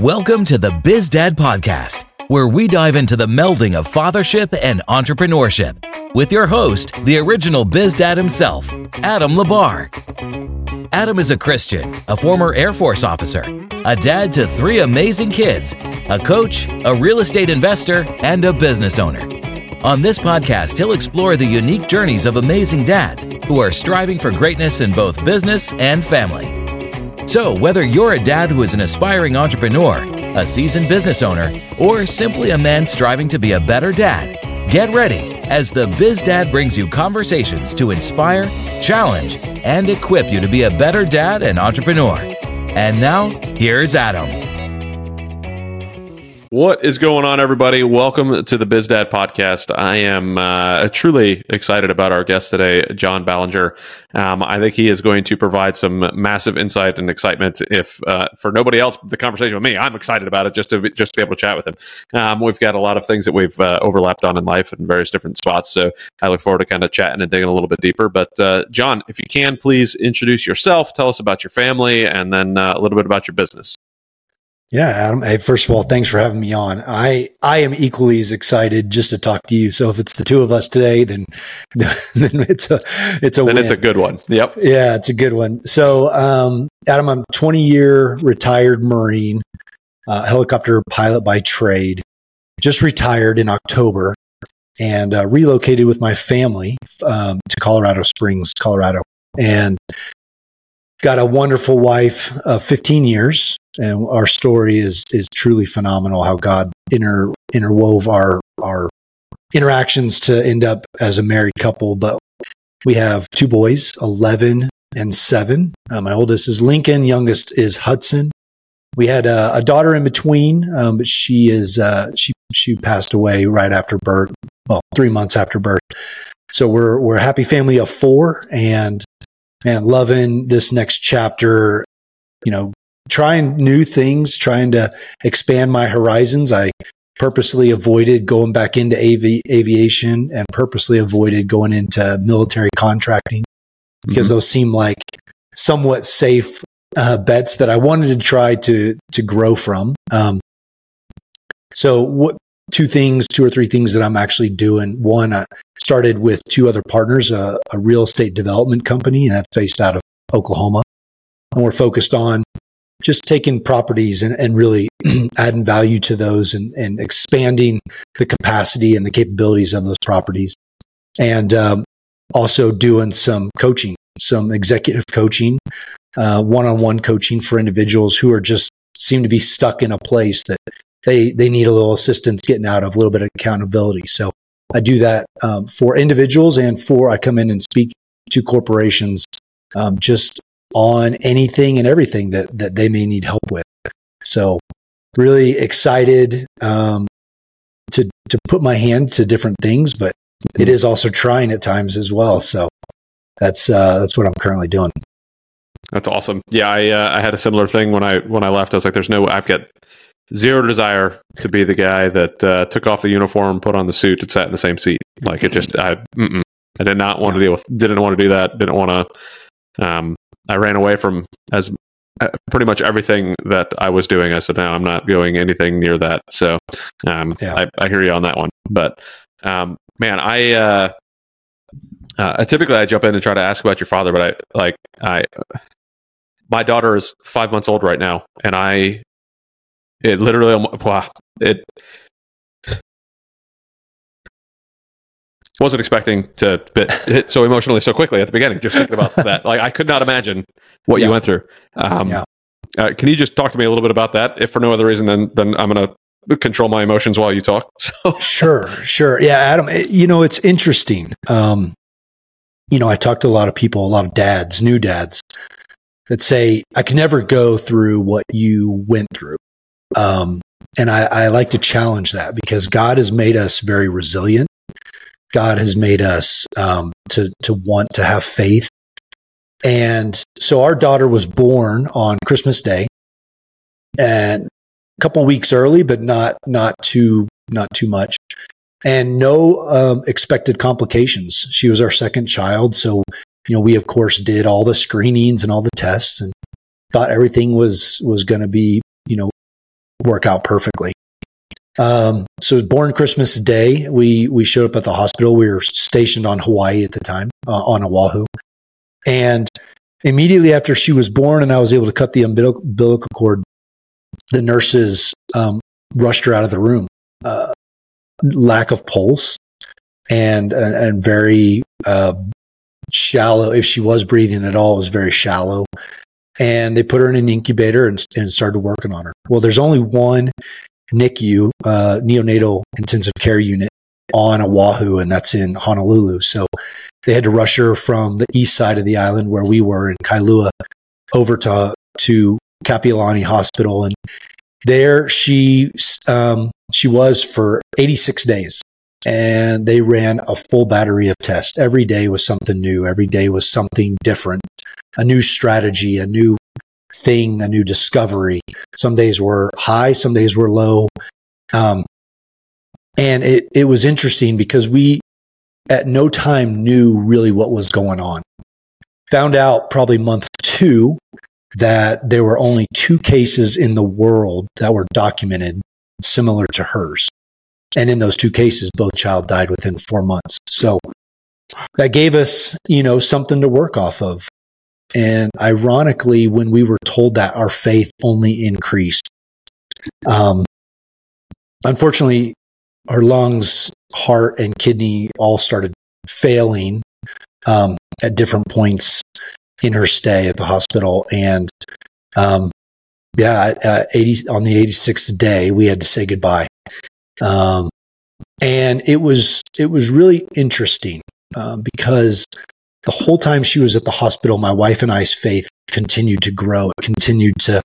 Welcome to the Biz Dad Podcast, where we dive into the melding of fathership and entrepreneurship with your host, the original Biz Dad himself, Adam Labar. Adam is a Christian, a former Air Force officer, a dad to three amazing kids, a coach, a real estate investor, and a business owner. On this podcast, he'll explore the unique journeys of amazing dads who are striving for greatness in both business and family. So, whether you're a dad who is an aspiring entrepreneur, a seasoned business owner, or simply a man striving to be a better dad, get ready as the Biz Dad brings you conversations to inspire, challenge, and equip you to be a better dad and entrepreneur. And now, here's Adam. What is going on, everybody? Welcome to the Biz Dad podcast. I am uh, truly excited about our guest today, John Ballenger. Um, I think he is going to provide some massive insight and excitement. If uh, for nobody else, the conversation with me, I'm excited about it just to just to be able to chat with him. Um, we've got a lot of things that we've uh, overlapped on in life in various different spots, so I look forward to kind of chatting and digging a little bit deeper. But uh, John, if you can, please introduce yourself, tell us about your family, and then uh, a little bit about your business. Yeah, Adam. Hey, first of all, thanks for having me on. I I am equally as excited just to talk to you. So if it's the two of us today, then then it's a it's a then win. it's a good one. Yep. Yeah, it's a good one. So, um, Adam, I'm 20 year retired Marine, uh, helicopter pilot by trade. Just retired in October and uh, relocated with my family um, to Colorado Springs, Colorado, and got a wonderful wife of 15 years and our story is is truly phenomenal how god inter interwove our our interactions to end up as a married couple. But we have two boys 11 and 7 uh, my oldest is lincoln youngest is hudson. We had a, a daughter in between um, but she is uh, she she passed away right after birth well three months after birth. So we're we're a happy family of four and man loving this next chapter you know trying new things, trying to expand my horizons. I purposely avoided going back into avi- aviation and purposely avoided going into military contracting because mm-hmm. those seem like somewhat safe uh, bets that I wanted to try to to grow from. Um, so what two things, two or three things that I'm actually doing. One, I started with two other partners, a, a real estate development company that's based out of Oklahoma. And we're focused on just taking properties and, and really adding value to those and, and, expanding the capacity and the capabilities of those properties. And um, also doing some coaching, some executive coaching, one on one coaching for individuals who are just seem to be stuck in a place that they, they need a little assistance getting out of a little bit of accountability. So I do that um, for individuals and for I come in and speak to corporations um, just on anything and everything that, that they may need help with. So really excited um, to, to put my hand to different things, but it is also trying at times as well. So that's, uh, that's what I'm currently doing. That's awesome. Yeah. I, uh, I had a similar thing when I, when I left, I was like, there's no, I've got zero desire to be the guy that uh, took off the uniform, put on the suit, and sat in the same seat. Like it just, I, I did not want to deal with, didn't want to do that. Didn't want to, um, I ran away from as uh, pretty much everything that I was doing. I said, "No, I'm not going anything near that." So, um, yeah. I, I, hear you on that one. But um, man, I uh, uh, typically I jump in and try to ask about your father, but I like I my daughter is five months old right now, and I it literally wow, it wasn't expecting to hit so emotionally so quickly at the beginning. Just thinking about that, like I could not imagine what yeah. you went through. Um, yeah. Uh, can you just talk to me a little bit about that? If for no other reason, then then I'm going to control my emotions while you talk. So. sure, sure, yeah, Adam. Eh, you know, it's interesting. Um, you know, I talk to a lot of people, a lot of dads, new dads, that say I can never go through what you went through. Um, and I, I like to challenge that because God has made us very resilient God has made us um, to to want to have faith. And so our daughter was born on Christmas Day, and a couple weeks early, but not not too not too much, and no um, expected complications. She was our second child, so you know we of course did all the screenings and all the tests, and thought everything was was going to be you know work out perfectly. Um, so it was born Christmas Day. We we showed up at the hospital. We were stationed on Hawaii at the time, uh, on Oahu, and immediately after she was born, and I was able to cut the umbilical, cord, the nurses um, rushed her out of the room. Uh, lack of pulse, and and, and very uh, shallow. If she was breathing at all, it was very shallow. And they put her in an incubator and, and started working on her. Well, there's only one NICU, uh, neonatal intensive care unit on Oahu, and that's in Honolulu. So they had to rush her from the east side of the island where we were in Kailua over to to Kapiolani Hospital, and there she um, she was for 86 days. And they ran a full battery of tests. Every day was something new. Every day was something different, a new strategy, a new thing, a new discovery. Some days were high, some days were low. Um, and it, it was interesting because we at no time knew really what was going on. Found out probably month two that there were only two cases in the world that were documented similar to hers. And in those two cases, both child died within four months. So that gave us, you know, something to work off of. And ironically, when we were told that, our faith only increased. Um, unfortunately, her lungs, heart, and kidney all started failing um, at different points in her stay at the hospital. And um, yeah, uh, 80, on the 86th day, we had to say goodbye. Um, and it was it was really interesting uh, because the whole time she was at the hospital, my wife and I's faith continued to grow. Continued to,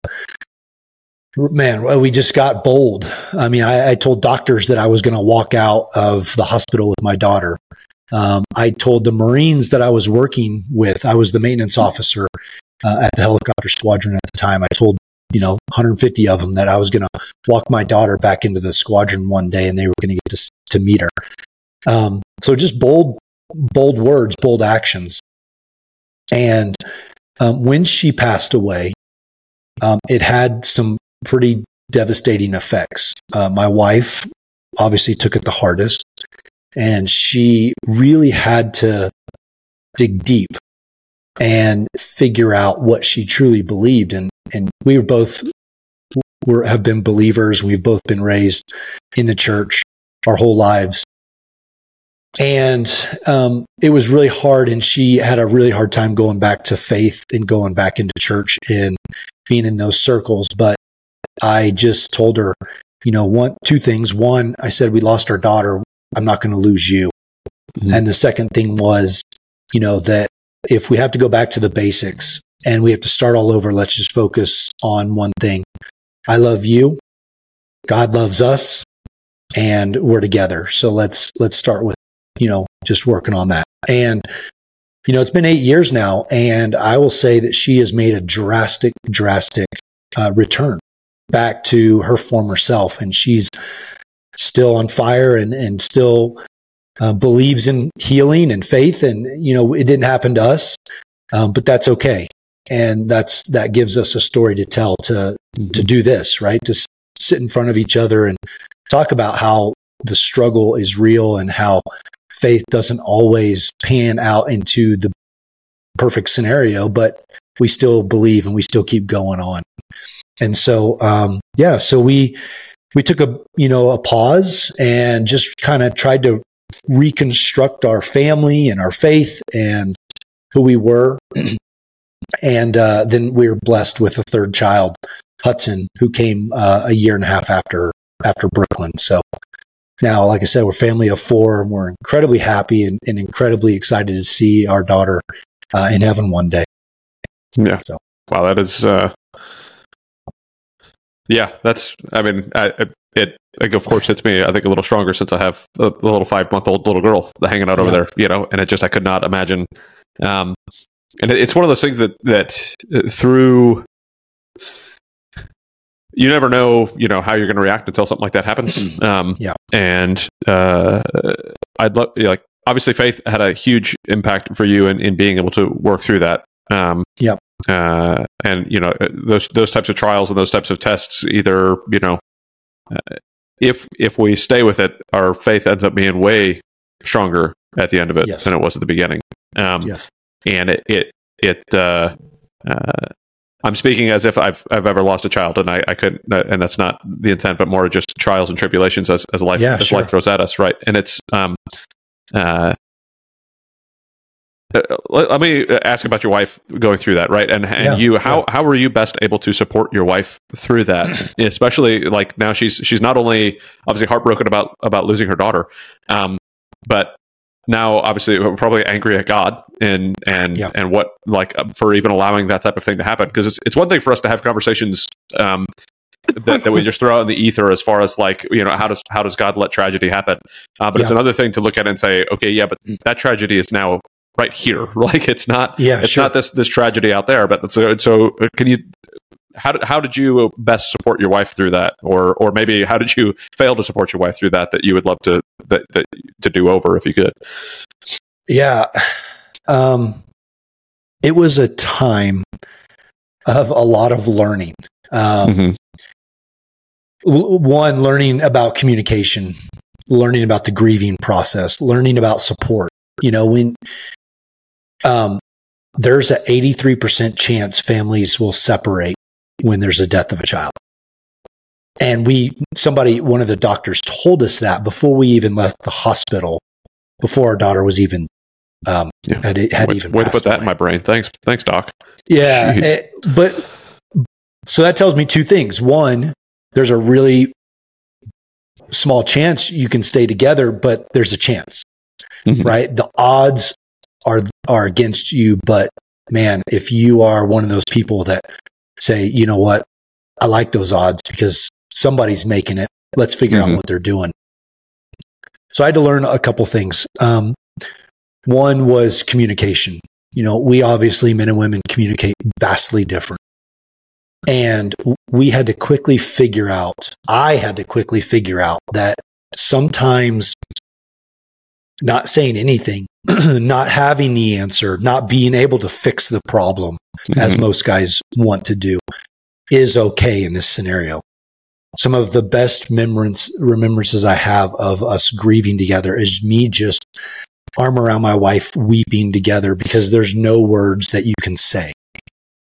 man, we just got bold. I mean, I, I told doctors that I was going to walk out of the hospital with my daughter. Um, I told the Marines that I was working with, I was the maintenance officer uh, at the helicopter squadron at the time. I told, you know, 150 of them that I was going to walk my daughter back into the squadron one day and they were going to get to, meet her. Um, so just bold, bold words, bold actions. And um, when she passed away, um, it had some pretty devastating effects. Uh, my wife obviously took it the hardest and she really had to dig deep and figure out what she truly believed and and we were both were have been believers we've both been raised in the church our whole lives and um, it was really hard and she had a really hard time going back to faith and going back into church and being in those circles but i just told her you know one two things one i said we lost our daughter I'm not going to lose you. Mm-hmm. And the second thing was, you know, that if we have to go back to the basics and we have to start all over, let's just focus on one thing. I love you. God loves us and we're together. So let's, let's start with, you know, just working on that. And, you know, it's been eight years now and I will say that she has made a drastic, drastic uh, return back to her former self. And she's, still on fire and, and still uh, believes in healing and faith. And, you know, it didn't happen to us, um, but that's okay. And that's, that gives us a story to tell to, mm-hmm. to do this, right? To sit in front of each other and talk about how the struggle is real and how faith doesn't always pan out into the perfect scenario, but we still believe and we still keep going on. And so, um, yeah, so we, we took a you know a pause and just kind of tried to reconstruct our family and our faith and who we were and uh, then we were blessed with a third child hudson who came uh, a year and a half after after brooklyn so now like i said we're family of four and we're incredibly happy and, and incredibly excited to see our daughter uh, in heaven one day yeah so wow that is uh, yeah, that's. I mean, I, it, like, of course hits me. I think a little stronger since I have a, a little five month old little girl hanging out yeah. over there. You know, and it just I could not imagine. Um, and it, it's one of those things that that uh, through you never know, you know, how you're going to react until something like that happens. Mm-hmm. Um, yeah. And uh, I'd love, like, obviously, faith had a huge impact for you in, in being able to work through that. Um, yep uh, and you know those those types of trials and those types of tests either you know uh, if if we stay with it, our faith ends up being way stronger at the end of it Yes. than it was at the beginning. Um, yes. and it it it uh, uh, I'm speaking as if I've I've ever lost a child, and I, I couldn't, and that's not the intent, but more just trials and tribulations as, as life Yeah, as sure. life throws at us, right? And it's um uh. uh, Let let me ask about your wife going through that, right? And and Yeah, you, how yeah. how were you best able to support your wife through that? Especially like now she's she's not only obviously heartbroken about about losing her daughter, um, but now obviously we're probably angry at God and and Yeah. and what like uh, for even allowing that type of thing to happen because it's it's one thing for us to have conversations um, that, that we just throw out in the ether as far as like you know how does how does God let tragedy happen uh, but it's another thing to look at and say okay yeah but that tragedy is now right here like it's not Yeah, it's sure. not this this tragedy out there but so so uh, can you how did, how did you best support your wife through that or or maybe how did you fail to support your wife through that that you would love to that, that to do over if you could Yeah. Um, it was a time of a lot of learning. Um, Mhm. w- one, learning about communication, learning about the grieving process, learning about support. You know, when um, there's an 83% chance families will separate when there's a death of a child. And we, somebody, one of the doctors told us that before we even left the hospital, before our daughter was even, um, Yeah. had, had way, even way to put passed that in my brain thanks thanks doc Yeah. Eh, but so that tells me two things. One, there's a really small chance you can stay together, but there's a chance, Mhm. right? The odds are are against you, but man, if you are one of those people that say, you know what, I like those odds because somebody's making it. Let's figure out Mhm. what they're doing. So I had to learn a couple things. Um, one was communication. You know, we obviously, men and women, communicate vastly different. And we had to quickly figure out, I had to quickly figure out that sometimes not saying anything, not having the answer, not being able to fix the problem, as Mhm. most guys want to do, is okay in this scenario. Some of the best remembrance, remembrances I have of us grieving together is me just arm around my wife, weeping together because there's no words that you can say.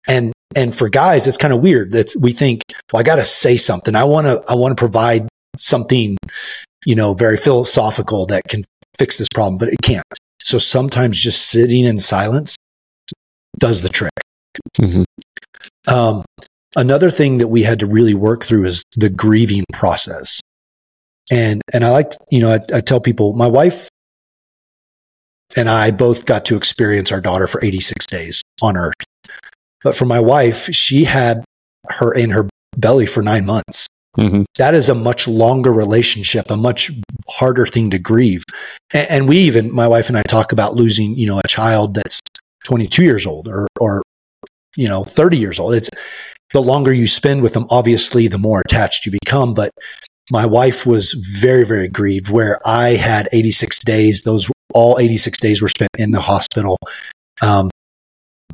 And and for guys, it's kind of weird that we think, well, I got to say something. I want to I want to provide something, you know, very philosophical that can fix this problem, but it can't. So sometimes just sitting in silence does the trick. Mhm. Um, another thing that we had to really work through is the grieving process. And and I like you know I, I tell people my wife and I both got to experience our daughter for 86 days on Earth. But for my wife, she had her in her belly for nine months. Mhm. That is a much longer relationship, a much harder thing to grieve. And, and we even, my wife and I talk about losing, you know, a child that's 22 years old or, or, you know, 30 years old. It's the longer you spend with them, obviously, the more attached you become. But my wife was very, very grieved where I had 86 days. Those all 86 days were spent in the hospital, um,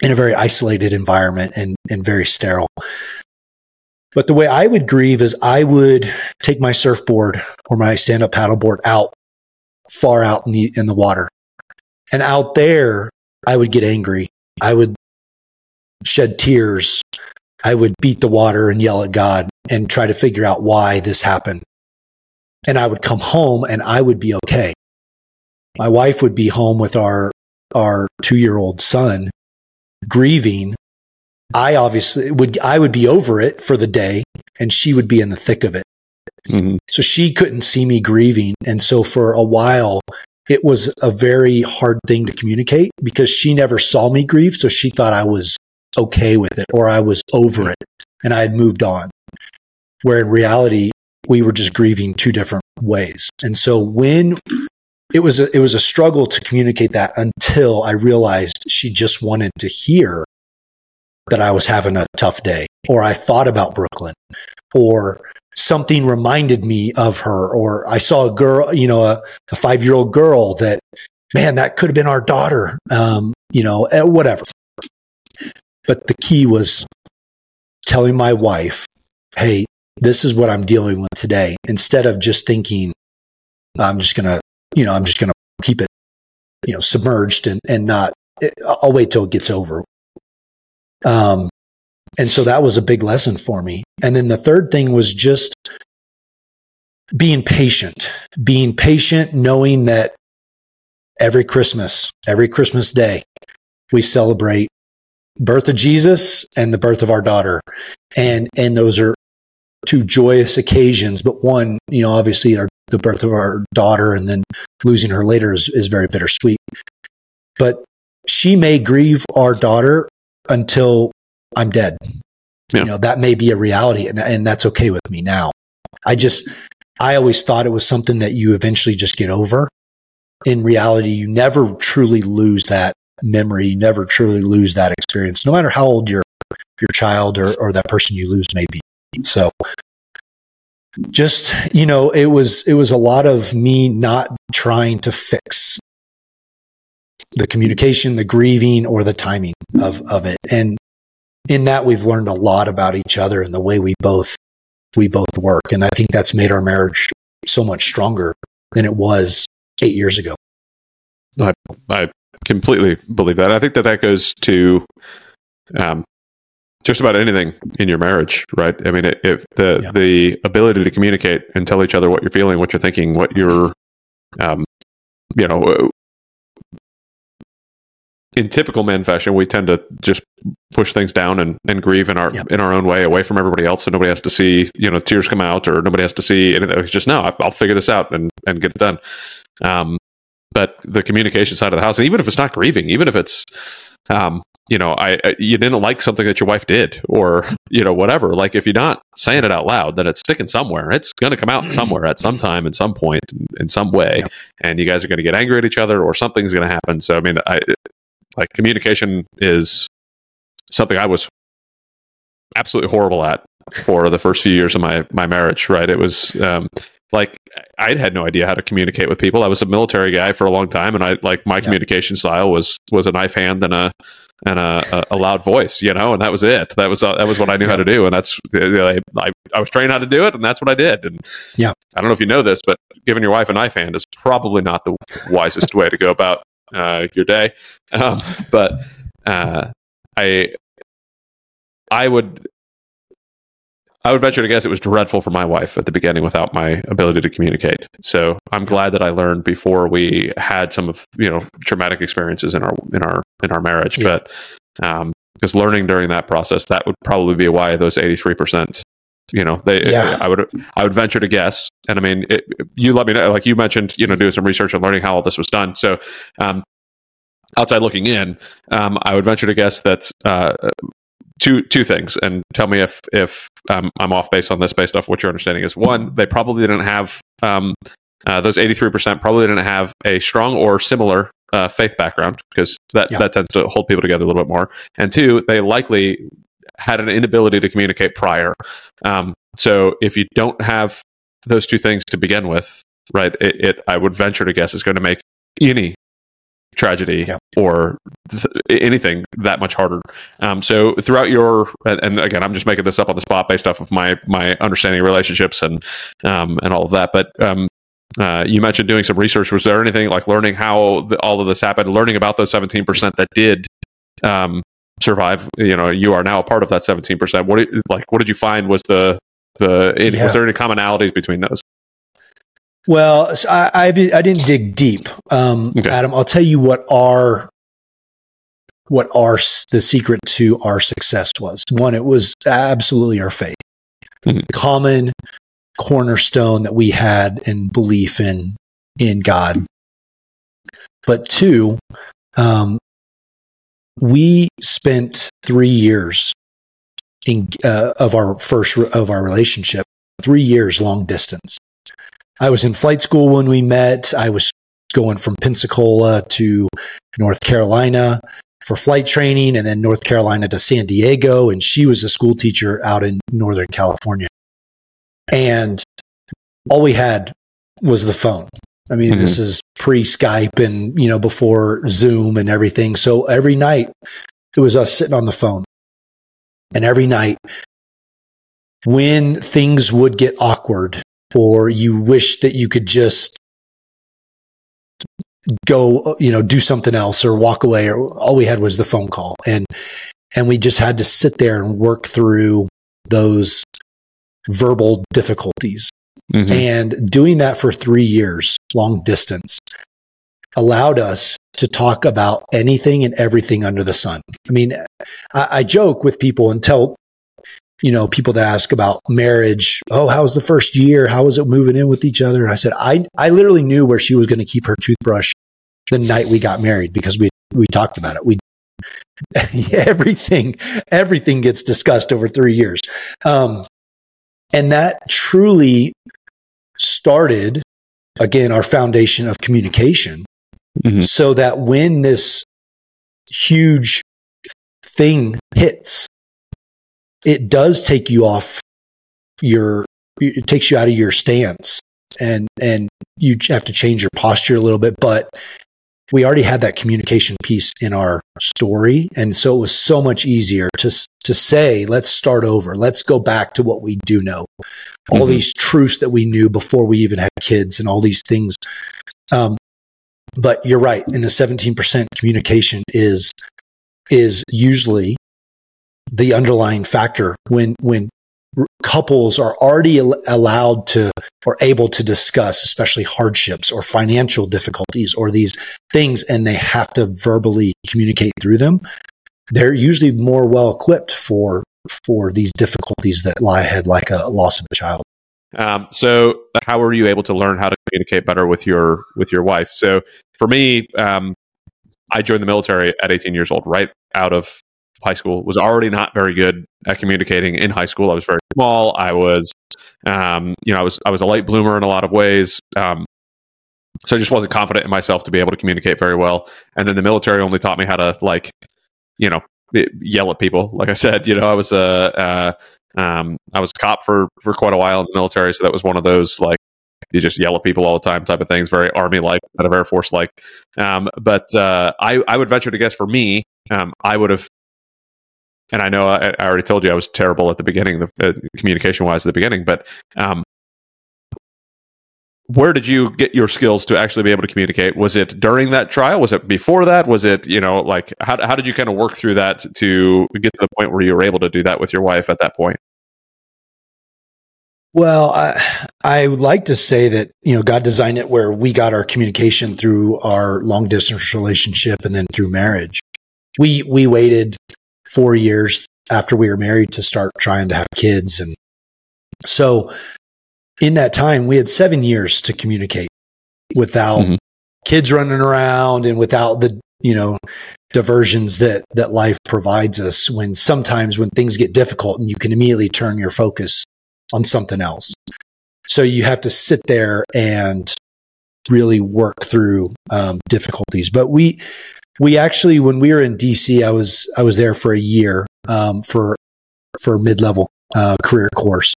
in a very isolated environment and, and very sterile. But the way I would grieve is I would take my surfboard or my stand up paddleboard out far out in the, in the water. And out there, I would get angry. I would shed tears. I would beat the water and yell at God and try to figure out why this happened. And I would come home and I would be okay. My wife would be home with our, our two year old son grieving. I obviously would, I would be over it for the day and she would be in the thick of it. Mhm. So she couldn't see me grieving. And so for a while, it was a very hard thing to communicate because she never saw me grieve. So she thought I was okay with it or I was over it and I had moved on. Where in reality, we were just grieving two different ways. And so when it was a, it was a struggle to communicate that until I realized she just wanted to hear that I was having a tough day or I thought about Brooklyn or something reminded me of her or I saw a girl, you know, a, a five year old girl that, man, that could have been our daughter, um, you know, eh, whatever. But the key was telling my wife, hey, this is what I'm dealing with today, instead of just thinking, I'm just going to, you know, I'm just going to keep it, you know, submerged and, and not, I'll wait till it gets over. Um, and so that was a big lesson for me. And then the third thing was just being patient, being patient, knowing that every Christmas, every Christmas day, we celebrate birth of Jesus and the birth of our daughter. And, and those are two joyous occasions, but one, you know, obviously our, the birth of our daughter and then losing her later is, is very bittersweet. But she may grieve our daughter until I'm dead. Yeah. You know, that may be a reality and, and that's okay with me now. I just, I always thought it was something that you eventually just get over. In reality, you never truly lose that memory. You never truly lose that experience, no matter how old your, your child or, or that person you lose may be. So just, you know, it was, it was a lot of me not trying to fix the communication, the grieving or the timing of, of it. And in that we've learned a lot about each other and the way we both we both work and i think that's made our marriage so much stronger than it was eight years ago i, I completely believe that i think that that goes to um, just about anything in your marriage right i mean if the yeah. the ability to communicate and tell each other what you're feeling what you're thinking what you're um, you know in typical man fashion, we tend to just push things down and, and grieve in our yep. in our own way, away from everybody else, so nobody has to see you know tears come out or nobody has to see anything. It's just no, I'll figure this out and and get it done. Um, but the communication side of the house, and even if it's not grieving, even if it's um, you know, I, I, you didn't like something that your wife did, or you know, whatever. Like if you're not saying it out loud, then it's sticking somewhere. It's going to come out somewhere at some time, in some point, in, in some way, yep. and you guys are going to get angry at each other, or something's going to happen. So I mean, I, like communication is something I was absolutely horrible at for the first few years of my my marriage. Right, it was um, like I had no idea how to communicate with people. I was a military guy for a long time, and I like my yeah. communication style was was a knife hand and a and a, a, loud voice, you know, and that was it. That was uh, that was what I knew yeah. how to do, and that's I, I was trained how to do it, and that's what I did. And yeah, I don't know if you know this, but giving your wife a knife hand is probably not the wisest way to go about uh, your day. Um, but uh, I I would I would venture to guess it was dreadful for my wife at the beginning without my ability to communicate. So I'm glad that I learned before we had some of you know traumatic experiences in our in our in our marriage. Yeah. But um, because learning during that process, that would probably be why those 83 percent you know they yeah. i would i would venture to guess. And i mean it, you let me know like you mentioned you know doing some research and learning how all this was done. So um, outside looking in um, i would venture to guess that uh, two two things. And tell me if if um, i'm off base on this based off what your understanding is. One they probably didn't have um, uh, those 83% probably didn't have a strong or similar uh, faith background because that, yeah. that tends to hold people together a little bit more. And two they likely had an inability to communicate prior. Um, so if you don't have those two things to begin with, right, it, it I would venture to guess is going to make any tragedy yeah. or th- anything that much harder. Um, so throughout your, and again, I'm just making this up on the spot based off of my my understanding of relationships and um, and all of that. But um, uh, you mentioned doing some research. Was there anything like learning how the, all of this happened, learning about those 17% that did um, survive you know you are now a part of that 17% what did, like what did you find was the the yeah. was there any commonalities between those well so I, I, I didn't dig deep um, okay. adam i'll tell you what our what our the secret to our success was one it was absolutely our faith mm-hmm. common cornerstone that we had and belief in in god but two um, we spent three years in, uh, of our first of our relationship, three years long distance. I was in flight school when we met. I was going from Pensacola to North Carolina for flight training and then North Carolina to San Diego. And she was a school teacher out in Northern California. And all we had was the phone. I mean, mm-hmm. this is pre Skype and, you know, before Zoom and everything. So every night it was us sitting on the phone. And every night when things would get awkward or you wish that you could just go, you know, do something else or walk away or all we had was the phone call. And, and we just had to sit there and work through those verbal difficulties. Mm-hmm. And doing that for three years, long distance, allowed us to talk about anything and everything under the sun. I mean, I, I joke with people and tell, you know, people that ask about marriage, oh, how was the first year? How was it moving in with each other? And I said, I, I literally knew where she was going to keep her toothbrush the night we got married because we, we talked about it. We, everything, everything gets discussed over three years. Um, and that truly started, again, our foundation of communication mm-hmm. so that when this huge thing hits, it does take you off your, it takes you out of your stance and, and you have to change your posture a little bit, but we already had that communication piece in our story. And so it was so much easier to, to say, let's start over. Let's go back to what we do know. All mm-hmm. these truths that we knew before we even had kids and all these things. Um, but you're right. In the 17% communication is, is usually the underlying factor when, when couples are already allowed to or able to discuss, especially hardships or financial difficulties or these things, and they have to verbally communicate through them, they're usually more well equipped for for these difficulties that lie ahead, like a loss of a child. Um, so, how were you able to learn how to communicate better with your with your wife? So, for me, um, I joined the military at 18 years old, right out of high school. Was already not very good at communicating in high school. I was very small. I was, um, you know, I was I was a late bloomer in a lot of ways. Um, so I just wasn't confident in myself to be able to communicate very well. And then the military only taught me how to like, you know, yell at people. Like I said, you know, I was a um, I was a cop for for quite a while in the military, so that was one of those like you just yell at people all the time type of things, very army like, kind of air force like. Um, but uh, I I would venture to guess for me, um, I would have and I know I, I, already told you I was terrible at the beginning, the uh, communication wise at the beginning, but um, where did you get your skills to actually be able to communicate? Was it during that trial? Was it before that? Was it, you know, like how, how did you kind of work through that to get to the point where you were able to do that with your wife at that point? Well, I, I would like to say that, you know, God designed it where we got our communication through our long distance relationship and then through marriage. We, we waited four years after we were married to start trying to have kids. And so in that time, we had seven years to communicate without mm-hmm. kids running around and without the, you know, diversions that, that life provides us when sometimes when things get difficult and you can immediately turn your focus on something else. So you have to sit there and really work through um, difficulties. But we, we actually when we were in DC, I was I was there for a year um, for for mid level uh, career course,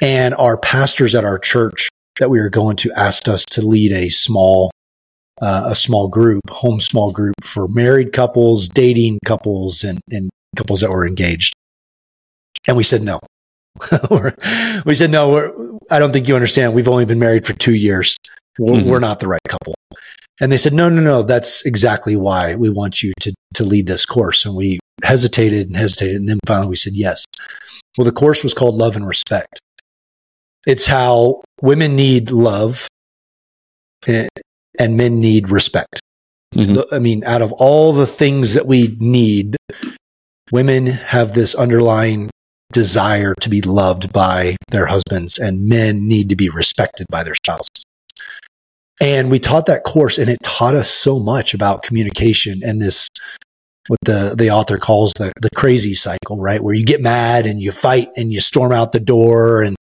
and our pastors at our church that we were going to asked us to lead a small uh, a small group, home small group for married couples, dating couples, and, and couples that were engaged. And we said no. we said no. I don't think you understand. We've only been married for two years. We're, mm-hmm. we're not the right couple. And they said, no, no, no, that's exactly why we want you to, to lead this course. And we hesitated and hesitated. And then finally we said, yes. Well, the course was called Love and Respect. It's how women need love and men need respect. Mm-hmm. I mean, out of all the things that we need, women have this underlying desire to be loved by their husbands, and men need to be respected by their spouses. And we taught that course and it taught us so much about communication and this what the, the author calls the, the crazy cycle, right? Where you get mad and you fight and you storm out the door and,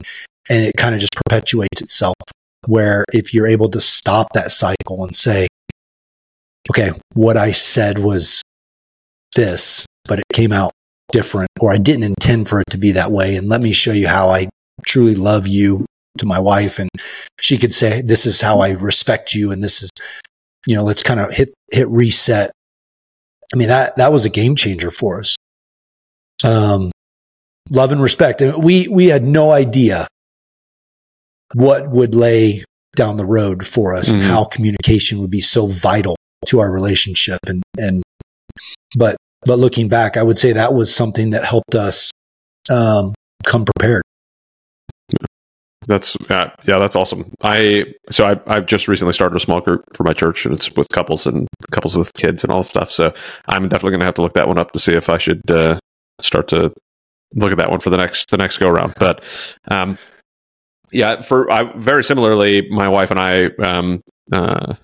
and it kind of just perpetuates itself. Where if you're able to stop that cycle and say, okay, what I said was this, but it came out different, or I didn't intend for it to be that way. And let me show you how I truly love you to my wife and she could say, this is how I respect you. And this is, you know, let's kind of hit, hit reset. I mean, that, that was a game changer for us. Um, love and respect. And we we had no idea what would lay down the road for us and Mhm. how communication would be so vital to our relationship. And and but but looking back, I would say that was something that helped us um, come prepared. That's uh, yeah, that's awesome. I so I I've just recently started a small group for my church, and it's with couples and couples with kids and all stuff. So I'm definitely going to have to look that one up to see if I should uh, start to look at that one for the next the next go around. But um, yeah, for I, very similarly, my wife and I, um, uh,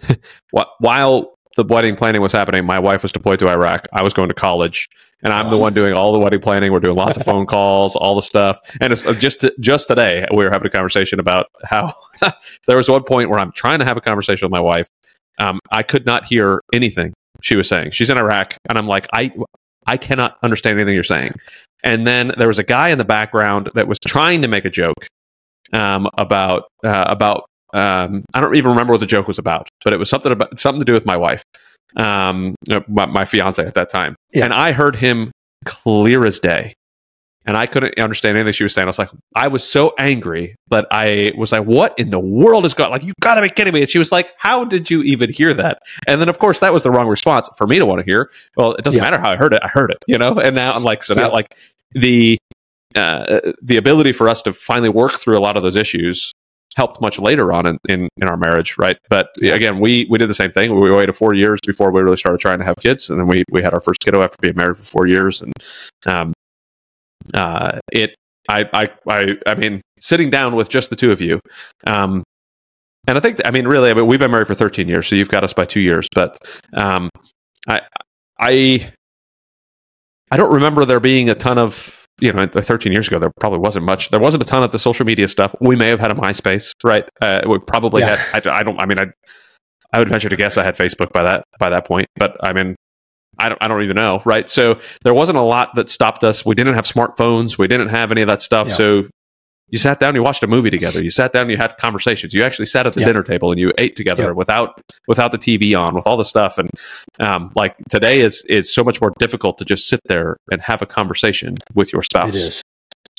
while the wedding planning was happening, my wife was deployed to Iraq. I was going to college, and I'm the one doing all the wedding planning. We're doing lots of phone calls, all the stuff. And it's uh, just just today we were having a conversation about how there was one point where I'm trying to have a conversation with my wife. Um, I could not hear anything she was saying. She's in Iraq, and I'm like, I I cannot understand anything you're saying. And then there was a guy in the background that was trying to make a joke um, about uh, about um, I don't even remember what the joke was about, but it was something about something to do with my wife, um, my, my fiance at that time, Yeah. and I heard him clear as day, and I couldn't understand anything she was saying. I was like, I was so angry that I was like, "What in the world is going? Like, you got to be kidding me!" And she was like, "How did you even hear that?" And then, of course, that was the wrong response for me to want to hear. Well, it doesn't Yeah. matter how I heard it; I heard it, you know. And now I'm like, so now like the uh, the ability for us to finally work through a lot of those issues helped much later on in, in, in our marriage, right? But again, we we did the same thing. We waited four years before we really started trying to have kids, and then we we had our first kiddo after being married for four years, and um, uh, it I I I I mean, sitting down with just the two of you, um, and I think I mean really, I mean, we've been married for 13 years, so you've got us by two years, but um, I I I don't remember there being a ton of you know 13 years ago there probably wasn't much there wasn't a ton of the social media stuff we may have had a myspace right uh, we probably Yeah. had I, I don't i mean i i would venture to guess i had facebook by that by that point but i mean I don't, I don't even know, right? So there wasn't a lot that stopped us. We didn't have smartphones. We didn't have any of that stuff. Yeah. So you sat down, you watched a movie together. You sat down, you had conversations. You actually sat at the Yeah. dinner table and you ate together Yeah. without without the TV on, with all the stuff. And um, like today is is so much more difficult to just sit there and have a conversation with your spouse. It is.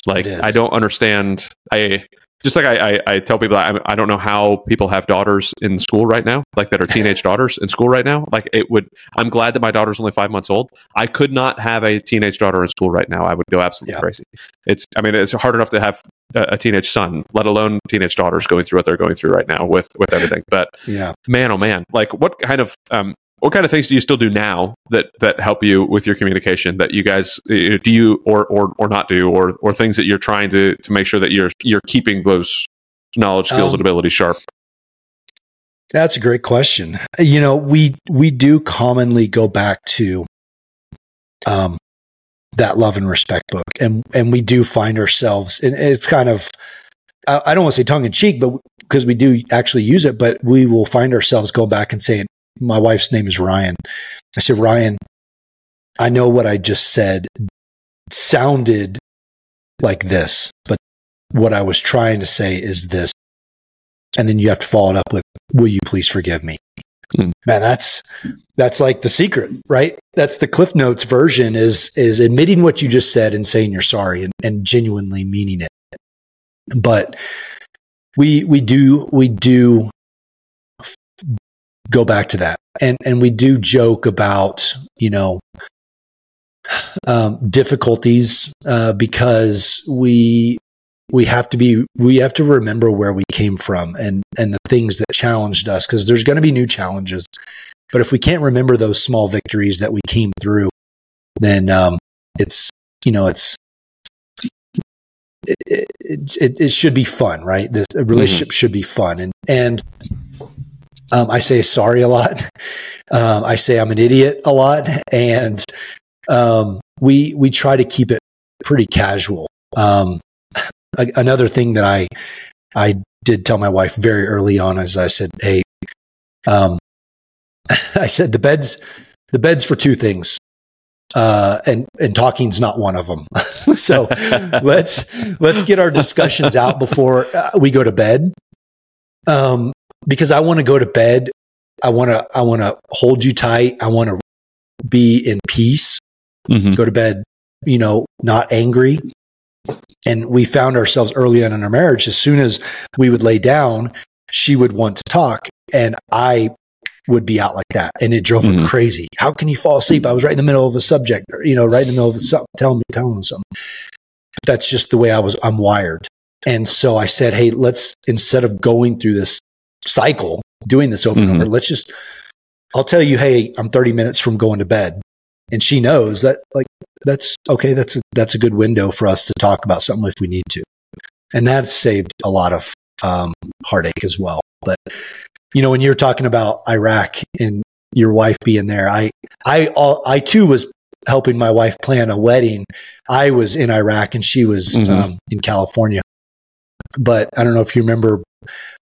Like It is. I don't understand. I just like I, I, I tell people I, I don't know how people have daughters in school right now, like that are teenage daughters in school right now. Like it would. I'm glad that my daughter's only five months old. I could not have a teenage daughter in school right now. I would go absolutely Yeah. crazy. It's. I mean, it's hard enough to have a, teenage son, let alone teenage daughters going through what they're going through right now with with everything. But Yeah. man, oh man, like what kind of um, what kind of things do you still do now that that help you with your communication that you guys uh, do you or or or not do or or things that you're trying to to make sure that you're you're keeping those knowledge, skills, Um, and abilities sharp. That's a great question. You know, we we do commonly go back to um that love and respect book and and we do find ourselves and it's kind of I, don't want to say tongue in cheek but because we do actually use it but we will find ourselves going back and saying my wife's name is Ryan. I said Ryan I know what I just said sounded like this but what I was trying to say is this and then you have to follow it up with will you please forgive me Hmm. man that's that's like the secret right? That's the cliff notes version is is admitting what you just said and saying you're sorry and, and genuinely meaning it. But we we do we do f- go back to that. And and we do joke about you know um, difficulties uh, because we we have to be we have to remember where we came from and and the things that challenged us because there's going to be new challenges. But if we can't remember those small victories that we came through then um it's you know it's it, it, it, it should be fun right? This a relationship should be fun. And and um, I say sorry a lot. Um, I say I'm an idiot a lot, and um, we we try to keep it pretty casual. Um, a- another thing that I I did tell my wife very early on is I said, "Hey, um, I said the beds the beds for two things, uh, and and talking's not one of them. so let's let's get our discussions out before uh, we go to bed, um, because I want to go to bed. I want to I want to hold you tight. I want to be in peace Mhm. go to bed, you know, not angry. And we found ourselves early on in our marriage, as soon as we would lay down, she would want to talk. And I would be out like that. And it drove Mhm. her crazy. How can you fall asleep? I was right in the middle of a subject, or, you know, right in the middle of something, telling me, telling them something. That's just the way I was, I'm wired. And so I said, Hey, let's, instead of going through this cycle, doing this over and Mhm. over, let's just, I'll tell you, Hey, I'm 30 minutes from going to bed. And she knows that like, that's okay. That's a, that's a good window for us to talk about something if we need to. And that saved a lot of um, heartache as well. But you know, when you're talking about Iraq and your wife being there, I, I, all, I too was helping my wife plan a wedding. I was in Iraq and she was Mhm. um, in California. But I don't know if you remember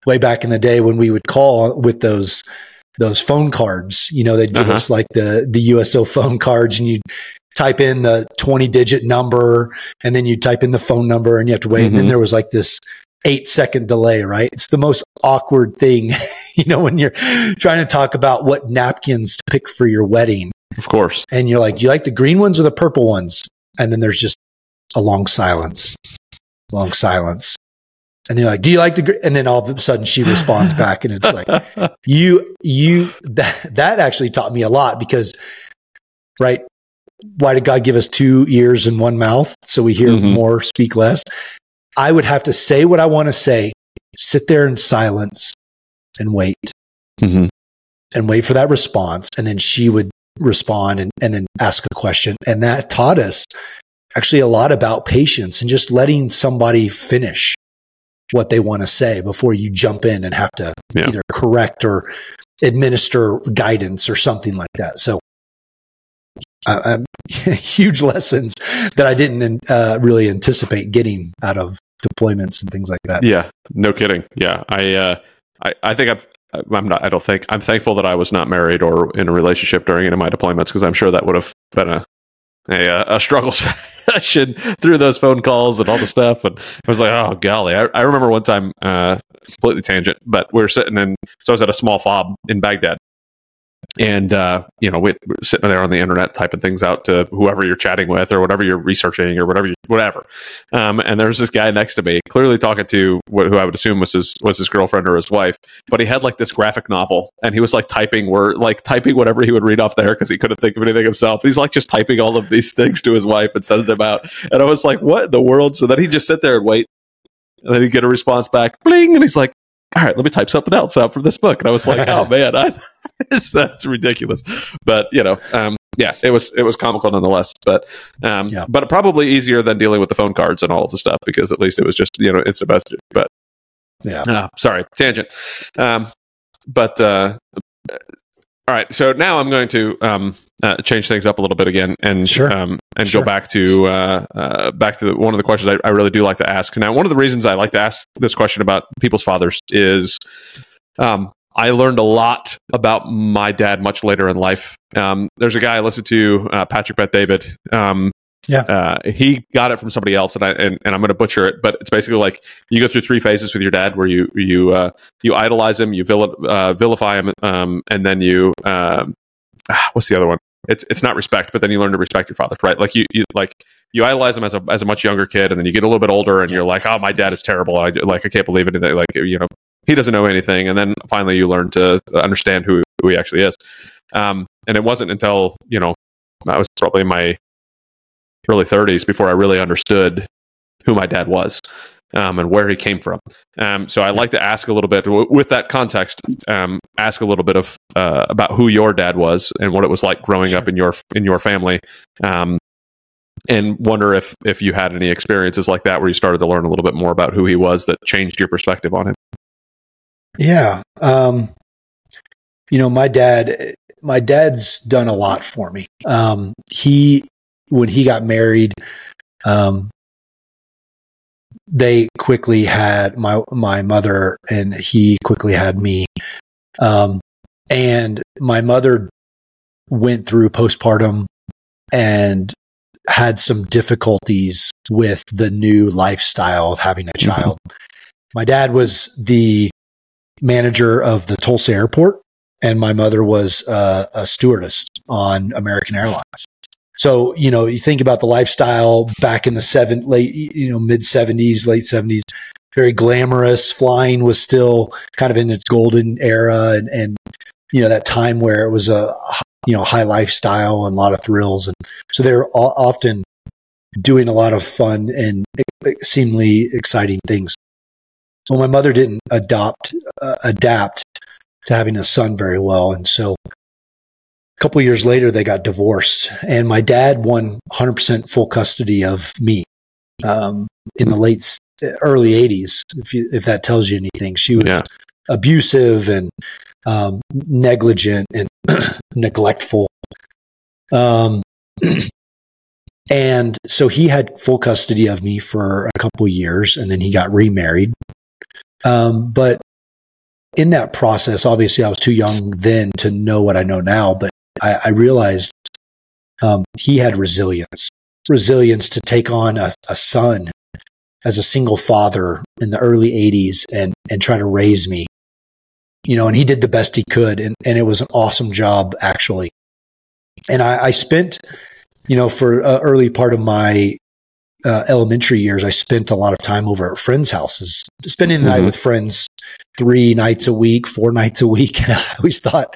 way back in the day when we would call with those those phone cards. You know, they'd give Uh-huh. us like the the USO phone cards, and you type in the twenty digit number, and then you type in the phone number, and you have to wait. And then Mhm. there was like this eight second delay, right? It's the most awkward thing, you know, when you're trying to talk about what napkins to pick for your wedding. Of course. And you're like, do you like the green ones or the purple ones? And then there's just a long silence, long silence. And you're like, do you like the, gr-? and then all of a sudden she responds back and it's like, you, you, that, that actually taught me a lot because, right. Why did God give us two ears and one mouth? So we hear Mhm. more, speak less. I would have to say what I want to say, sit there in silence and wait mm-hmm. and wait for that response. And then she would respond and, and then ask a question. And that taught us actually a lot about patience and just letting somebody finish what they want to say before you jump in and have to Yeah. either correct or administer guidance or something like that. So, uh, huge lessons that I didn't uh, really anticipate getting out of deployments and things like that. Yeah, no kidding. Yeah, I, uh, I, I think I've, I'm not. I don't think I'm thankful that I was not married or in a relationship during any of my deployments because I'm sure that would have been a a, uh, a struggle session through those phone calls and all the stuff. And I was like, oh golly, I, I remember one time, uh, completely tangent, but we were sitting in. So I was at a small fob in Baghdad, and uh, you know, sitting there on the internet typing things out to whoever you're chatting with or whatever you're researching or whatever, you, whatever. Um, and there was this guy next to me, clearly talking to what, who I would assume was his was his girlfriend or his wife, but he had like this graphic novel, and he was like typing word, like typing whatever he would read off there because he couldn't think of anything himself. He's like just typing all of these things to his wife and sending them out, and I was like, "What in the world?" So then he just sit there and wait, and then he'd get a response back, bling, and he's like, "All right, let me type something else out from this book." And I was like, "Oh man, I, that's ridiculous," but you know. Um, yeah, it was it was comical nonetheless, but um, Yeah. but probably easier than dealing with the phone cards and all of the stuff because at least it was just you know instant message. But Yeah. uh, sorry, tangent. Um, but uh, all right, so now I'm going to um, uh, change things up a little bit again and Sure. um, and Sure. go back to uh, uh, back to the, one of the questions I, I really do like to ask. Now, one of the reasons I like to ask this question about people's fathers is um, I learned a lot about my dad much later in life. Um, there's a guy I listened to, uh, Patrick Bet David. Um, Yeah. uh, he got it from somebody else, and I and, and I'm going to butcher it, but it's basically like you go through three phases with your dad, where you you uh, you idolize him, you vil- uh, vilify him, um, and then you um, ah, what's the other one? It's it's not respect, but then you learn to respect your father, right? Like you, you like you idolize him as a as a much younger kid, and then you get a little bit older, and you're like, oh, my dad is terrible. I like I can't believe it. Like you know, he doesn't know anything, and then finally you learn to understand who who he actually is. Um, and it wasn't until you know I was probably in my early 30s before I really understood who my dad was um, and where he came from. Um, so I like to ask a little bit w- with that context. Um, ask a little bit of uh, about who your dad was and what it was like growing up in your in your family. Um, and wonder if if you had any experiences like that where you started to learn a little bit more about who he was that changed your perspective on him. Yeah. Um, you know, my dad, my dad's done a lot for me. Um, he, when he got married, um, they quickly had my, my mother and he quickly had me. Um, and my mother went through postpartum and had some difficulties with the new lifestyle of having a child. My dad was the manager of the Tulsa airport, and my mother was uh, a stewardess on American Airlines. So, you know, you think about the lifestyle back in the seven, late, you know, mid 70s, late 70s, very glamorous. Flying was still kind of in its golden era and, and, you know, that time where it was a, you know, high lifestyle and a lot of thrills. And so they're often doing a lot of fun and seemingly exciting things. Well, my mother didn't adopt, uh, adapt to having a son very well. And so a couple years later, they got divorced, and my dad won 100% full custody of me um, in the late, early 80s. If you, if that tells you anything, she was yeah. abusive and um, negligent and neglectful. Um, and so he had full custody of me for a couple years, and then he got remarried. Um, but in that process, obviously, I was too young then to know what I know now. But I, I realized um, he had resilience, resilience to take on a, a son as a single father in the early 80s and, and try to raise me. You know, and he did the best he could. And, and it was an awesome job, actually. And I, I spent, you know, for an early part of my uh, elementary years, I spent a lot of time over at friends' houses, spending the mm-hmm. night with friends three nights a week, four nights a week. And I always thought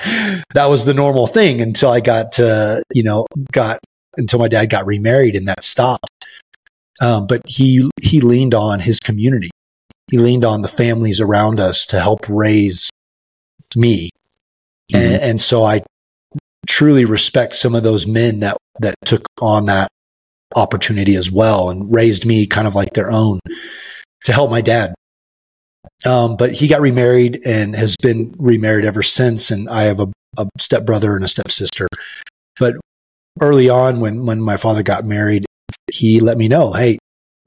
that was the normal thing until I got to, you know, got until my dad got remarried and that stopped. Um, but he he leaned on his community. He leaned on the families around us to help raise me, mm-hmm. and, and so I truly respect some of those men that that took on that opportunity as well and raised me kind of like their own to help my dad. Um, but he got remarried and has been remarried ever since. And I have a, a stepbrother and a stepsister. But early on, when, when my father got married, he let me know, Hey,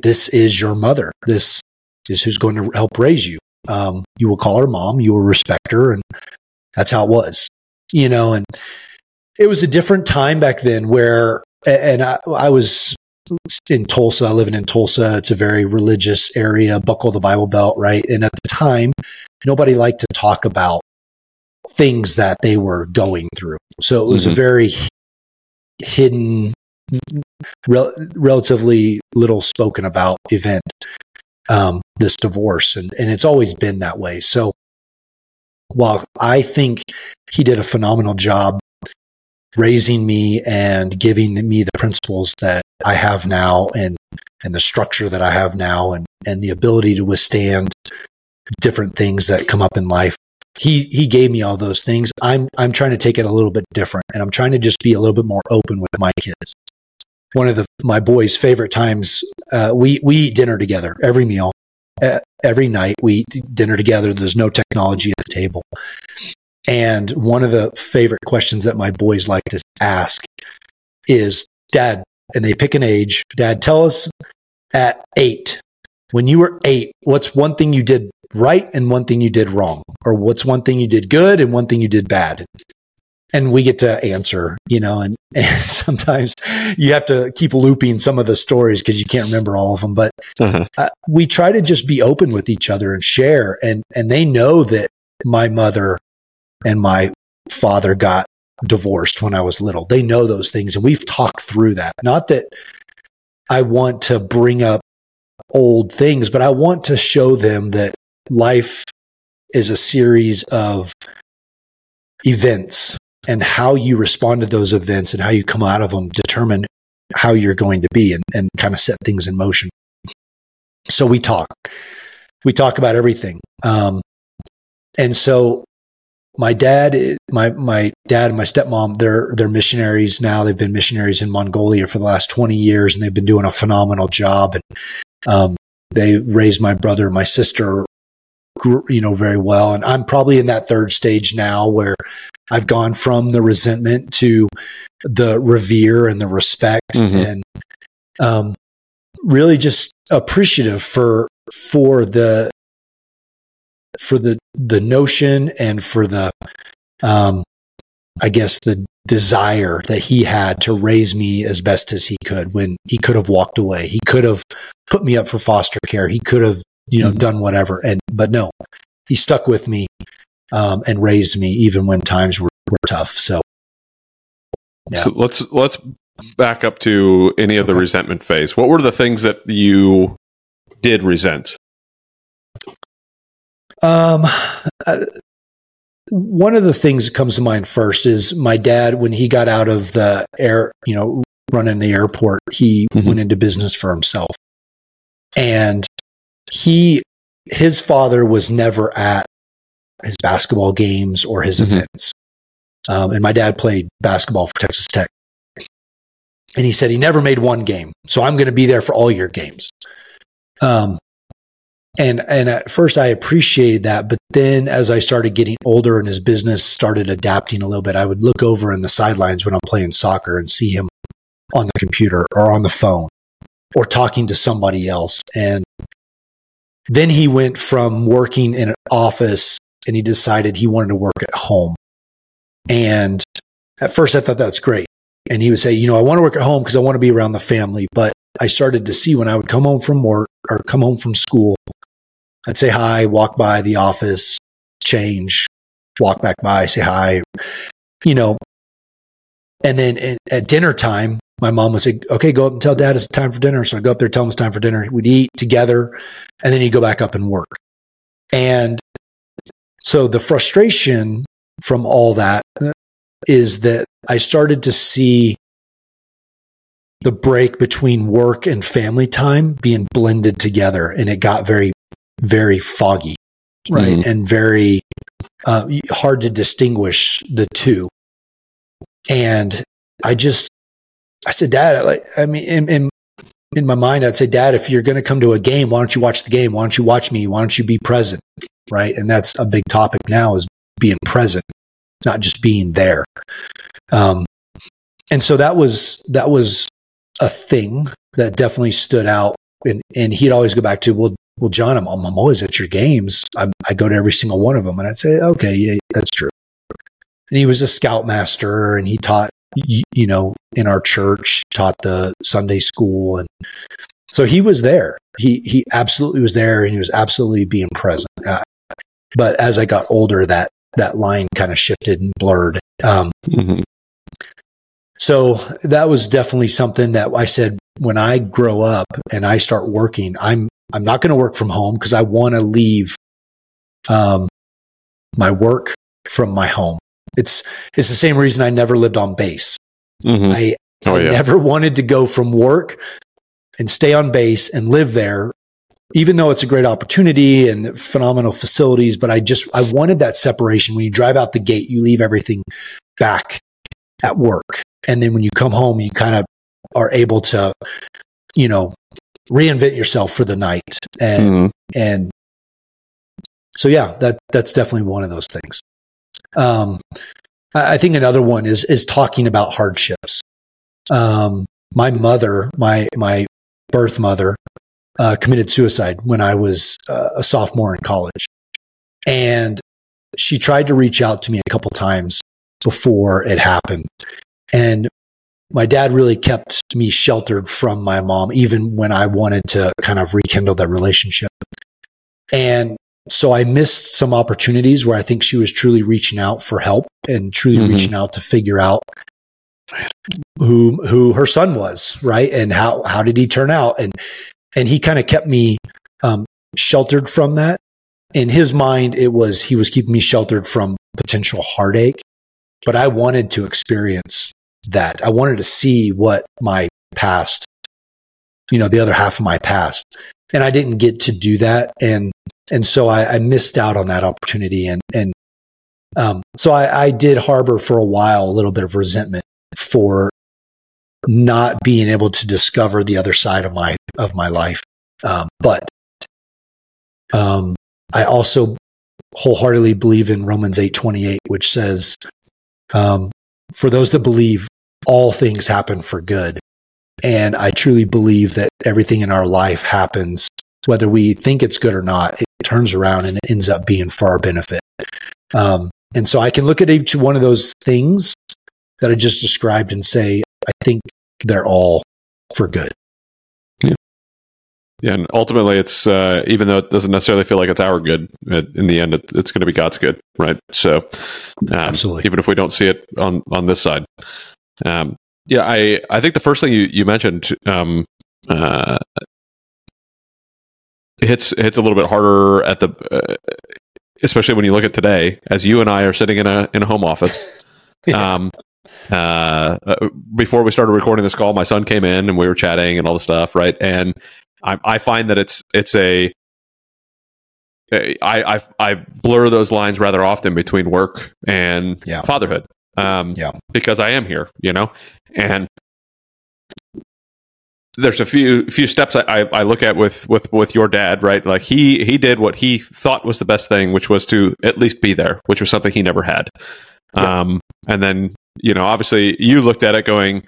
this is your mother. This is who's going to help raise you. Um, you will call her mom. You will respect her. And that's how it was, you know, and it was a different time back then where and I, I, was in Tulsa, living in Tulsa. It's a very religious area, buckle the Bible belt, right? And at the time, nobody liked to talk about things that they were going through. So it was mm-hmm. a very hidden, rel- relatively little spoken about event, um, this divorce. And, and it's always been that way. So while I think he did a phenomenal job raising me and giving me the principles that I have now and and the structure that I have now and and the ability to withstand different things that come up in life. He he gave me all those things. I'm I'm trying to take it a little bit different and I'm trying to just be a little bit more open with my kids. One of the my boys' favorite times uh, we we eat dinner together every meal. Uh, every night we eat dinner together. There's no technology at the table. And one of the favorite questions that my boys like to ask is, Dad, and they pick an age, Dad, tell us at eight, when you were eight, what's one thing you did right and one thing you did wrong? Or what's one thing you did good and one thing you did bad? And we get to answer, you know, and, and sometimes you have to keep looping some of the stories because you can't remember all of them. But uh-huh. uh, we try to just be open with each other and share. And, and they know that my mother and my father got divorced when I was little. They know those things and we've talked through that. Not that I want to bring up old things, but I want to show them that life is a series of events and how you respond to those events and how you come out of them determine how you're going to be and, and kind of set things in motion. So we talk. We talk about everything. Um, and so my dad, my my dad and my stepmom, they're they're missionaries now. They've been missionaries in Mongolia for the last twenty years, and they've been doing a phenomenal job. And um, they raised my brother and my sister, you know, very well. And I'm probably in that third stage now where I've gone from the resentment to the revere and the respect, mm-hmm. and um, really just appreciative for for the for the the notion and for the um I guess the desire that he had to raise me as best as he could when he could have walked away. He could have put me up for foster care. He could have, you know, mm-hmm. done whatever. And but no, he stuck with me um, and raised me even when times were, were tough. So yeah. So let's let's back up to any of the Okay. resentment phase. What were the things that you did resent? Um, uh, one of the things that comes to mind first is my dad when he got out of the air, you know, running the airport, he Mhm. went into business for himself, and he his father was never at his basketball games or his Mhm. events. Um, and my dad played basketball for Texas Tech. And he said he never made one game. So I'm going to be there for all your games. Um, and, and at first I appreciated that. But then as I started getting older and his business started adapting a little bit, I would look over in the sidelines when I'm playing soccer and see him on the computer or on the phone or talking to somebody else. And then he went from working in an office and he decided he wanted to work at home. And at first I thought that's great. And he would say, you know, I want to work at home because I want to be around the family. But I started to see when I would come home from work or come home from school, I'd say hi, walk by the office, change, walk back by, say hi, you know. And then at, dinner time, my mom would say, okay, go up and tell dad it's time for dinner. So I go up there, tell him it's time for dinner. We'd eat together and then he'd go back up and work. And so the frustration from all that is that I started to see the break between work and family time being blended together and it got very, very foggy, right? Mhm. And very uh, hard to distinguish the two. And I just, I said, Dad, like, I mean, in, in, in my mind, I'd say, Dad, if you're going to come to a game, why don't you watch the game? Why don't you watch me? Why don't you be present? Right. And that's a big topic now is being present, not just being there. Um, and so that was, that was a thing that definitely stood out. And, and he'd always go back to, well, well, John, I'm, I'm always at your games. I, I go to every single one of them. And I'd say, okay, yeah, that's true. And he was a scoutmaster and he taught, y- you know, in our church, taught the Sunday school. And so he was there. He, he absolutely was there and he was absolutely being present. Uh, but as I got older, that, that line kind of shifted and blurred. Um, Mhm. so that was definitely something that I said when I grow up and I start working, I'm I'm not going to work from home because I want to leave um, my work from my home. It's it's the same reason I never lived on base. Mhm. I, Oh, I yeah. never wanted to go from work and stay on base and live there, even though it's a great opportunity and phenomenal facilities. But I just I wanted that separation. When you drive out the gate, you leave everything back at work, and then when you come home, you kind of are able to, you know, reinvent yourself for the night. And Mhm. and so yeah that that's definitely one of those things. Um i I think another one is is talking about hardships. Um my mother my my birth mother uh, committed suicide when i was uh, a sophomore in college. And she tried to reach out to me a couple times before it happened. And my dad really kept me sheltered from my mom, even when I wanted to kind of rekindle that relationship. And so I missed some opportunities where I think she was truly reaching out for help and truly Mhm. reaching out to figure out who who her son was, right? And how how did he turn out? And and he kind of kept me um, sheltered from that. In his mind, it was he was keeping me sheltered from potential heartache, but I wanted to experience that. I wanted to see what my past, you know, the other half of my past, and I didn't get to do that, and and so I, I missed out on that opportunity, and and um, so I, I did harbor for a while a little bit of resentment for not being able to discover the other side of my of my life, um, but um, I also wholeheartedly believe in Romans eight twenty eight, which says. Um, for those that believe all things happen for good. And I truly believe that everything in our life happens, whether we think it's good or not, it turns around and it ends up being for our benefit. Um, and so I can look at each one of those things that I just described and say, I think they're all for good. Yeah, and ultimately, it's uh, even though it doesn't necessarily feel like it's our good, it, in the end, it, it's going to be God's good, right? So, um, Absolutely. even if we don't see it on on this side, um, yeah, I I think the first thing you you mentioned um, uh, hits hits a little bit harder at the, uh, especially when you look at today, as you and I are sitting in a in a home office. Yeah. Um, uh, uh, before we started recording this call, my son came in and we were chatting and all the stuff, right? And I, I find that it's it's a I, I I blur those lines rather often between work and Yeah. fatherhood. Um, Yeah. because I am here, you know, and there's a few few steps I, I, I look at with with with your dad, right? Like he he did what he thought was the best thing, which was to at least be there, which was something he never had. Yeah. Um, and then you know, obviously, you looked at it going,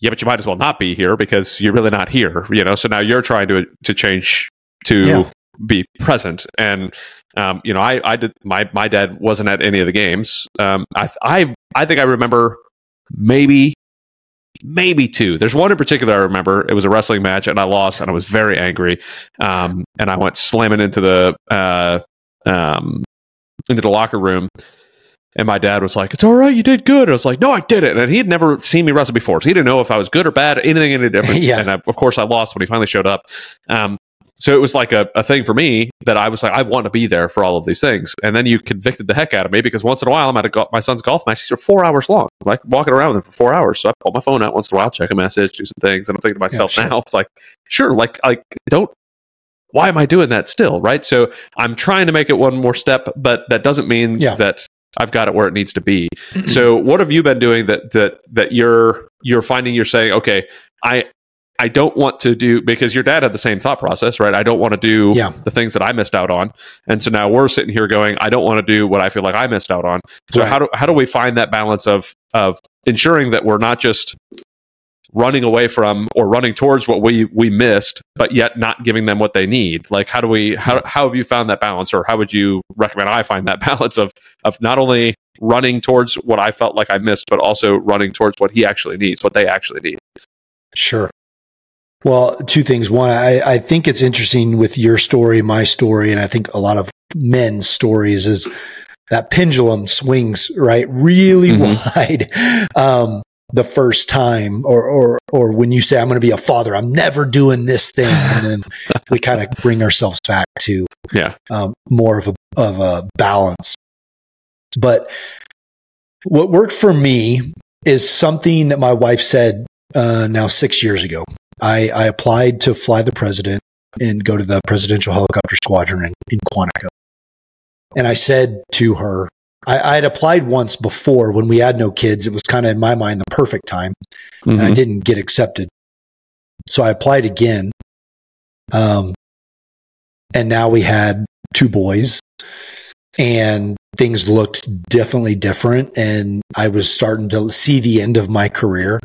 yeah, but you might as well not be here because you're really not here, you know. So now you're trying to to change to Yeah. be present, and um, you know, I I did my my dad wasn't at any of the games. Um, I I I think I remember maybe maybe two. There's one in particular I remember. It was a wrestling match, and I lost, and I was very angry. Um, and I went slamming into the uh, um, into the locker room. And my dad was like, "It's all right, you did good." I was like, "No, I did it." And he had never seen me wrestle before, so he didn't know if I was good or bad, anything any difference. Yeah. And I, of course, I lost when he finally showed up. Um, so it was like a, a thing for me that I was like, I want to be there for all of these things. And then you convicted the heck out of me because once in a while I'm at a go- my son's golf match. These are four hours long, like walking around with him for four hours. So I pull my phone out once in a while, check a message, do some things, and I'm thinking to myself sure. now, it's like, sure, like, like don't. Why am I doing that still? Right. So I'm trying to make it one more step, but that doesn't mean Yeah. that I've got it where it needs to be. so what have you been doing that that that you're you're finding you're saying, okay, I I don't want to do because your dad had the same thought process, right? I don't want to do Yeah. the things that I missed out on. And so now we're sitting here going, I don't want to do what I feel like I missed out on. So Right. how do how do we find that balance of of ensuring that we're not just running away from or running towards what we we missed, but yet not giving them what they need? Like how do we how how have you found that balance or how would you recommend I find that balance of of not only running towards what I felt like I missed, but also running towards what he actually needs, what they actually need. Sure. Well, two things. One, I, I think it's interesting with your story, my story, and I think a lot of men's stories is that pendulum swings right really Mhm. wide. Um, the first time, or or or when you say I'm going to be a father, I'm never doing this thing, and then we kind of bring ourselves back to Yeah. um, more of a of a balance. But what worked for me is something that my wife said uh, now six years ago. I, I applied to fly the president and go to the presidential helicopter squadron in, in Quantico. And I said to her, I, I had applied once before when we had no kids. It was kind of in my mind the perfect time and I Mhm. didn't get accepted. So I applied again. Um, and now we had two boys and things looked definitely different. And I was starting to see the end of my career.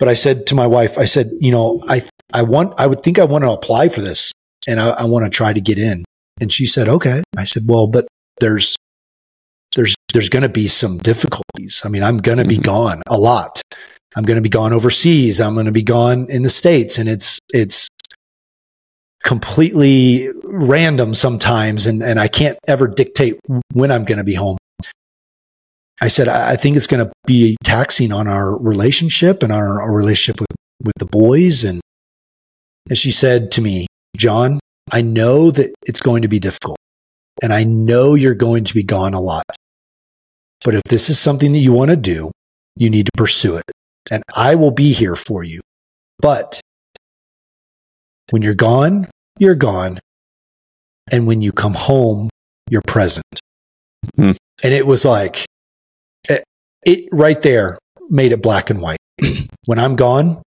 But I said to my wife, I said, you know, I, I want, I would think I want to apply for this and I, I want to try to get in. And she said, okay. I said, well, but there's, there's, there's going to be some difficulties. I mean, I'm going to be Mhm. gone a lot. I'm going to be gone overseas. I'm going to be gone in the States. And it's, it's completely random sometimes. And, and I can't ever dictate when I'm going to be home. I said, I I think it's going to be taxing on our relationship and our, our relationship with, with the boys. And, and she said to me, John, I know that it's going to be difficult and I know you're going to be gone a lot. But if this is something that you want to do, you need to pursue it and I will be here for you. But when you're gone, you're gone. And when you come home, you're present. Hmm. And it was like, it, right there made it black and white. when I'm gone,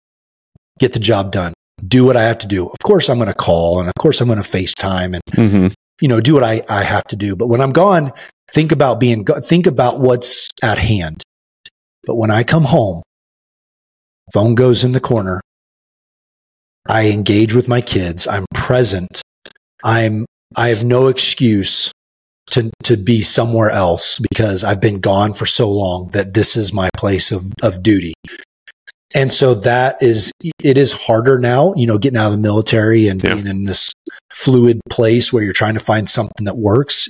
get the job done. Do what I have to do. Of course, I'm going to call and of course, I'm going to FaceTime and, Mhm. you know, do what I, I have to do. But when I'm gone, think about being, think about what's at hand. But when I come home, phone goes in the corner. I engage with my kids. I'm present. I'm, I have no excuse to, to be somewhere else because I've been gone for so long that this is my place of, of duty. And so that is, it is harder now, you know, getting out of the military and Yeah. being in this fluid place where you're trying to find something that works.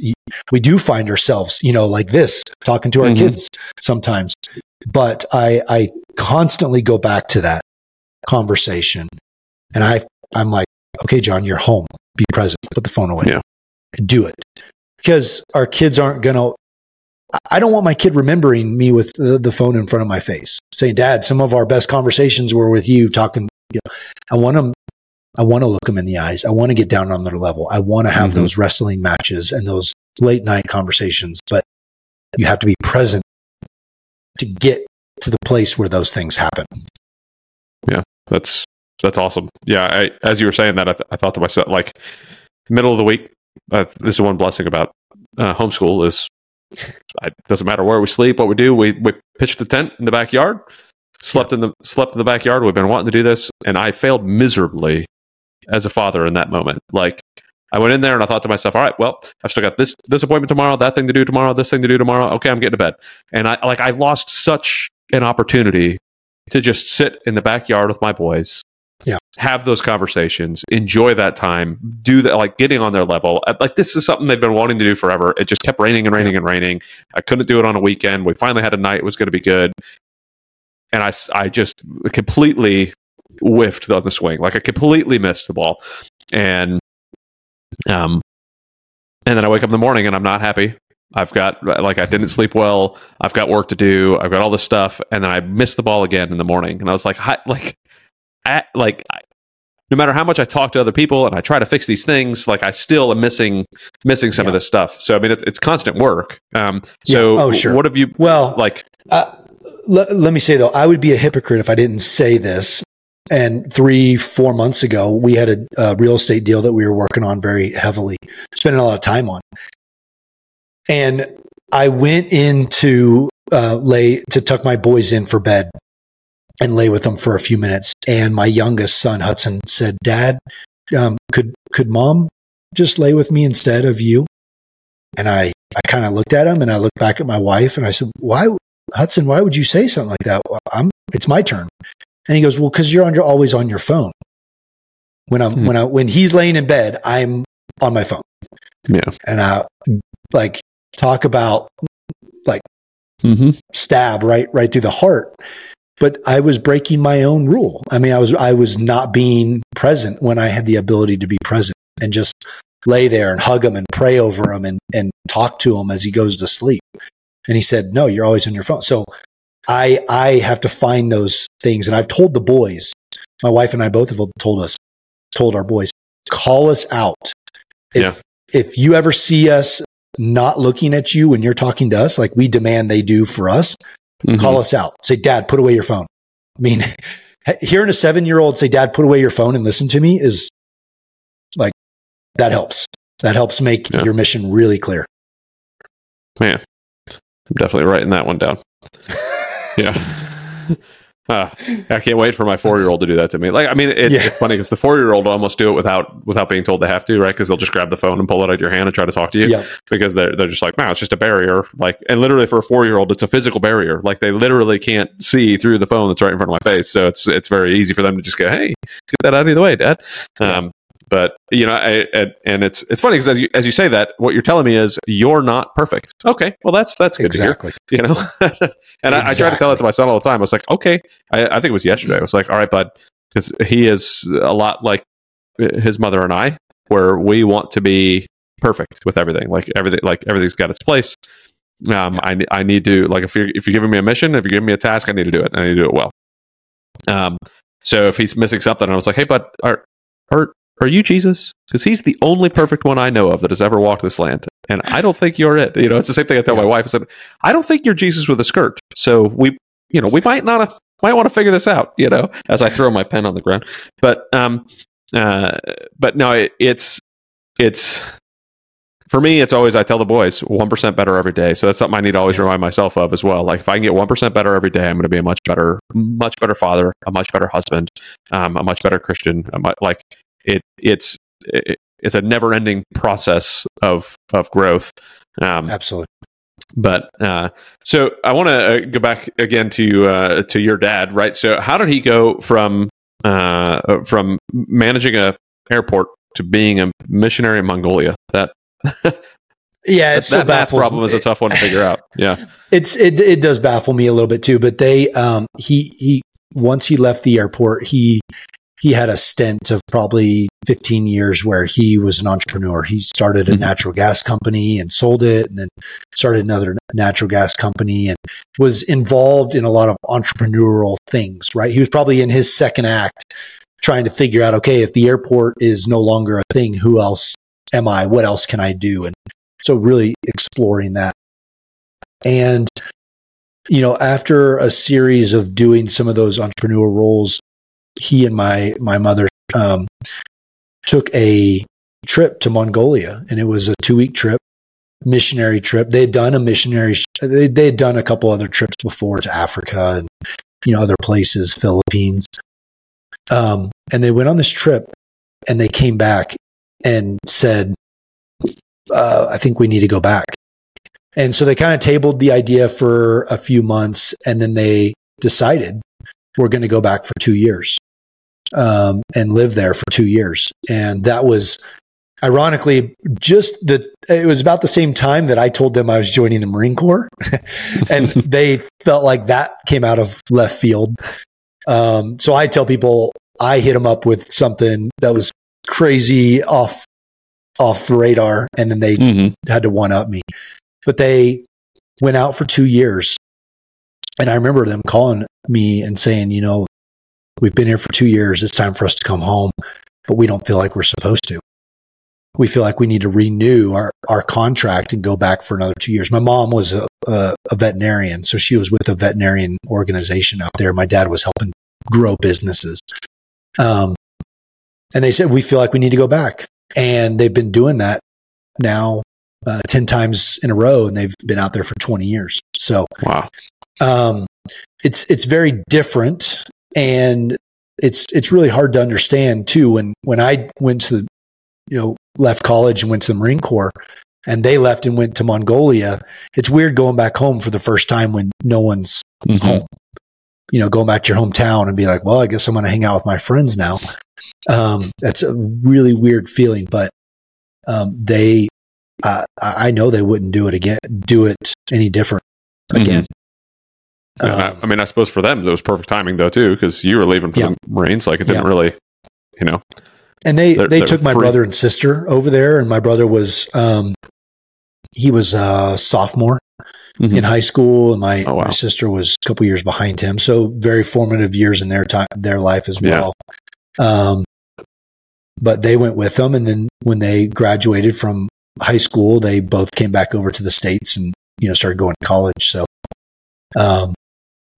We do find ourselves, you know, like this, talking to our Mhm. kids sometimes. But I, I constantly go back to that conversation. And I, I'm like, okay, John, you're home. Be present. Put the phone away. Yeah. Do it. Because our kids aren't going to, I don't want my kid remembering me with the, the, phone in front of my face saying, Dad, some of our best conversations were with you talking. You know, I want them, I want to look them in the eyes. I want to get down on their level. I want to have mm-hmm. those wrestling matches and those late night conversations, but you have to be present to get to the place where those things happen. Yeah, that's that's awesome. Yeah, I, as you were saying that, I, th- I, thought to myself, like, middle of the week. Uh, this is one blessing about uh, homeschool is it doesn't matter where we sleep, what we do. We we pitch the tent in the backyard, slept in the slept in the backyard. We've been wanting to do this, and I failed miserably as a father in that moment. Like I went in there and I thought to myself, all right, well, I've still got this this appointment tomorrow, that thing to do tomorrow, this thing to do tomorrow. Okay, I'm getting to bed. And I like I lost such an opportunity to just sit in the backyard with my boys. Yeah. Have those conversations, enjoy that time, do that, like getting on their level. Uh, like, this is something they've been wanting to do forever. It just kept raining and raining yeah. and raining. I couldn't do it on a weekend. We finally had a night, it was going to be good. And I, I just completely whiffed on the swing. Like, I completely missed the ball. And um, and then I wake up in the morning and I'm not happy. I've got like I didn't sleep well. I've got work to do. I've got all this stuff, and then I missed the ball again in the morning. And I was like, like, I, like, I, no matter how much I talk to other people and I try to fix these things, like I still am missing missing some yeah. of this stuff. So I mean, it's it's constant work. Um, so yeah. oh sure. What have you well like? Uh, l- let me say though, I would be a hypocrite if I didn't say this and three, four months ago, we had a, a, real estate deal that we were working on very heavily, spending a lot of time on. And I went into uh, lay to tuck my boys in for bed and lay with them for a few minutes. And my youngest son, Hudson, said, "Dad, um, could could mom just lay with me instead of you?" And I I kind of looked at him and I looked back at my wife and I said, "Why, Hudson? Why would you say something like that? Well, I'm it's my turn." And he goes, well, cause you're always on your phone. When I'm, hmm. when I, when he's laying in bed, I'm on my phone. Yeah. And I like talk about like mm-hmm. stab right, right through the heart. But I was breaking my own rule. I mean, I was, I was not being present when I had the ability to be present and just lay there and hug him and pray over him and, and talk to him as he goes to sleep. And he said, no, you're always on your phone. So I I have to find those things, and I've told the boys. My wife and I both have told us, told our boys, call us out. If yeah. if you ever see us not looking at you when you're talking to us, like we demand they do for us, mm-hmm. call us out. Say, Dad, put away your phone. I mean, hearing a seven year old say, Dad, put away your phone and listen to me is like that helps. That helps make yeah. your mission really clear. Man, I'm definitely writing that one down. yeah. Uh, I can't wait for my four year old to do that to me. Like, I mean, it, yeah. it's funny because the four year old almost do it without without being told they have to, right? Because they'll just grab the phone and pull it out of your hand and try to talk to you. Yeah. Because they're they're just like, no, it's just a barrier. Like, and literally for a four year old, it's a physical barrier. Like, they literally can't see through the phone that's right in front of my face. So it's it's very easy for them to just go, hey, get that out of the way, Dad. Um, but you know, I, I, and it's it's funny because as you as you say that, what you're telling me is you're not perfect. Okay, well that's that's good exactly. to hear. You know, and exactly. I, I, try to tell it to my son all the time. I was like, okay, I, I think it was yesterday. I was like, all right, bud, because he is a lot like his mother and I, where we want to be perfect with everything. Like everything, like everything's got its place. Um, yeah. I I need to like if you're if you're giving me a mission, if you're giving me a task, I need to do it. I need to do it well. Um, so if he's missing something, I was like, hey, bud, are are are you Jesus? Because he's the only perfect one I know of that has ever walked this land. And I don't think you're it. You know, it's the same thing I tell yeah. my wife. I said, I don't think you're Jesus with a skirt. So we, you know, we might not, might want to figure this out, you know, as I throw my pen on the ground. But, um, uh, but no, it, it's, it's, for me, it's always I tell the boys one percent better every day. So that's something I need to always yes. remind myself of as well. Like if I can get one percent better every day, I'm going to be a much better, much better father, a much better husband, um, a much better Christian. like it it's it, it's a never ending process of of growth. Um, Absolutely. But uh, so I want to uh, go back again to uh, to your dad, right? So how did he go from uh, from managing a airport to being a missionary in Mongolia? That Yeah, it's that, that problem is a tough one to figure out. Yeah. It's it it does baffle me a little bit too. But they um he he once he left the airport he he had a stint of probably 15 years where he was an entrepreneur. He started a Mhm. natural gas company and sold it, and then started another natural gas company and was involved in a lot of entrepreneurial things. Right, he was probably in his second act trying to figure out okay if the airport is no longer a thing who else am i what else can i do and so really exploring that and you know after a series of doing some of those entrepreneurial roles he and my my mother um, took a trip to mongolia and it was a two week trip missionary trip. They had done a missionary they, they had done a couple other trips before to africa and you know other places philippines. Um, and they went on this trip and they came back and said, uh, I think we need to go back. And so they kind of tabled the idea for a few months and then they decided we're going to go back for two years um, and live there for two years. And that was ironically just the, it was about the same time that I told them I was joining the Marine Corps. and they felt like that came out of left field. Um, so I tell people I hit them up with something that was crazy off off the radar, and then they Mm-hmm. had to one up me. But they went out for two years, and I remember them calling me and saying, you know, we've been here for two years. It's time for us to come home, but we don't feel like we're supposed to. We feel like we need to renew our, our contract and go back for another two years. My mom was a, a, a veterinarian, so she was with a veterinarian organization out there. My dad was helping grow businesses. Um, and they said, we feel like we need to go back. And they've been doing that now uh, 10 times in a row, and they've been out there for 20 years. So Wow. um, it's, it's very different. And it's, it's really hard to understand too. When, when I went to, you know, left college and went to the Marine Corps, and they left and went to Mongolia, it's weird going back home for the first time when no one's Mhm. home. You know, going back to your hometown and be like, well, I guess I'm going to hang out with my friends now. Um, that's a really weird feeling, but um, they, uh, I know they wouldn't do it again, do it any different again. Yeah, I- Um, I mean, I suppose for them, it was perfect timing though, too, because you were leaving for Yeah. the Marines. Like it didn't Yeah. really, you know. and they they're- they they're took my free. brother and sister over there, and my brother was um, he was a sophomore Mhm. in high school, and my, Oh, wow. my sister was a couple years behind him. So very formative years in their time, their life as Yeah. well. Um, but they went with them, and then when they graduated from high school, they both came back over to the states and you know started going to college. So, um,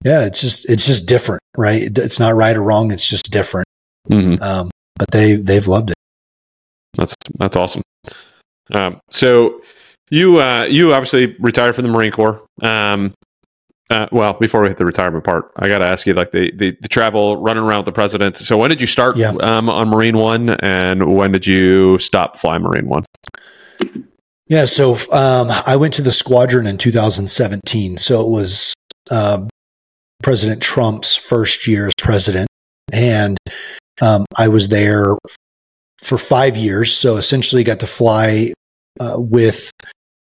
yeah, it's just it's just different, right? It's not right or wrong. It's just different. Mhm. Um, but they they've loved it. That's that's awesome. Um, so you uh, you obviously retired from the Marine Corps. Um, uh, well, before we hit the retirement part, I got to ask you, like the, the the travel, running around with the president. So when did you start Yeah. um, on Marine One, and when did you stop flying Marine One? Yeah, so um, I went to the squadron in 2017. So it was um, President Trump's first year as president, and um, I was there for five years. So essentially, got to fly uh, with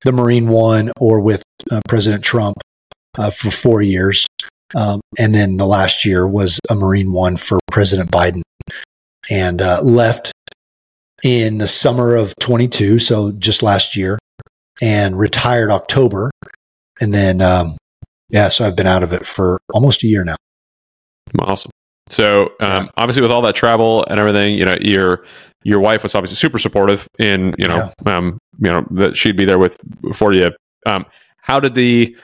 the Marine One or with uh, President Trump uh, for four years, um, and then the last year was a Marine One for President Biden, and uh, left in the summer of 22, so just last year, and retired October. And then, um, yeah, so I've been out of it for almost a year now. Awesome. So um, obviously, with all that travel and everything, you know, your your wife was obviously super supportive in you know um, you know that she'd be there with for you. Um, how did the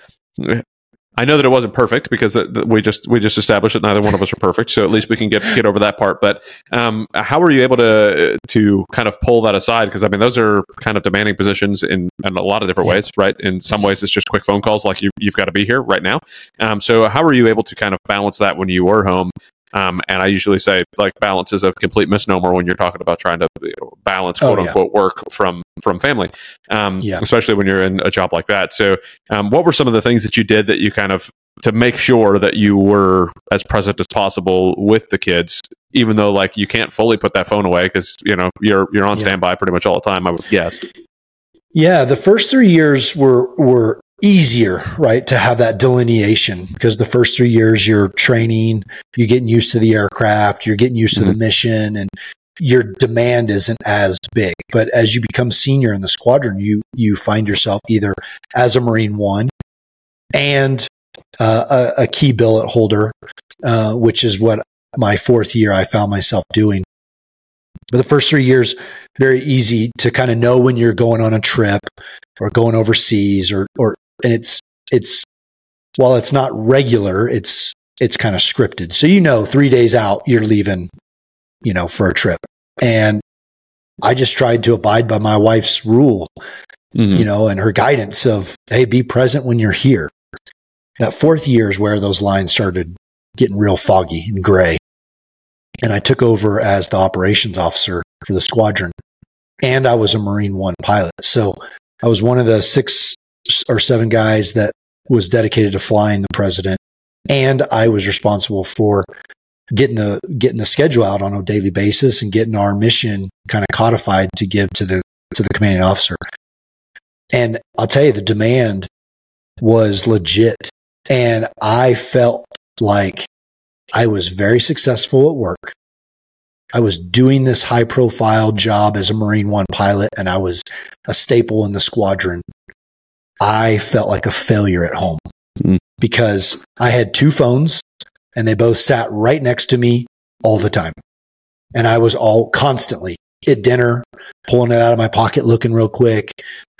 I know that it wasn't perfect because we just we just established that neither one of us are perfect, so at least we can get get over that part. But um, how were you able to to kind of pull that aside? Because I mean, those are kind of demanding positions in, in a lot of different Yeah. ways, right? In some ways, it's just quick phone calls, like you you've got to be here right now. Um, so how were you able to kind of balance that when you were home? Um, and I usually say like balance is a complete misnomer when you're talking about trying to balance Oh, quote yeah. unquote work from from family. Um, Yeah. especially when you're in a job like that. So, um, what were some of the things that you did that you kind of to make sure that you were as present as possible with the kids, even though like you can't fully put that phone away because you know you're you're on Yeah. standby pretty much all the time. I would guess. Yeah, the first three years were were easier, right, to have that delineation because the first three years you're training, you're getting used to the aircraft, you're getting used mm-hmm. to the mm-hmm. mission, and your demand isn't as big. But as you become senior in the squadron, you you find yourself either as a Marine One and uh, a, a, key billet holder, uh, which is what my fourth year I found myself doing. But the first three years, very easy to kind of know when you're going on a trip or going overseas or or and it's it's while it's not regular, it's it's kind of scripted. So you know, three days out, you're leaving, you know, for a trip. And I just tried to abide by my wife's rule, mm-hmm. you know, and her guidance of, hey, be present when you're here. That fourth year is where those lines started getting real foggy and gray. And I took over as the operations officer for the squadron. And I was a Marine One pilot. So I was one of the six or seven guys that was dedicated to flying the president. And I was responsible for getting the getting the schedule out on a daily basis and getting our mission kind of codified to give to the to the commanding officer. And I'll tell you, the demand was legit. And I felt like I was very successful at work. I was doing this high profile job as a Marine One pilot, and I was a staple in the squadron. I felt like a failure at home mm. because I had two phones and they both sat right next to me all the time. And I was all constantly at dinner, pulling it out of my pocket, looking real quick,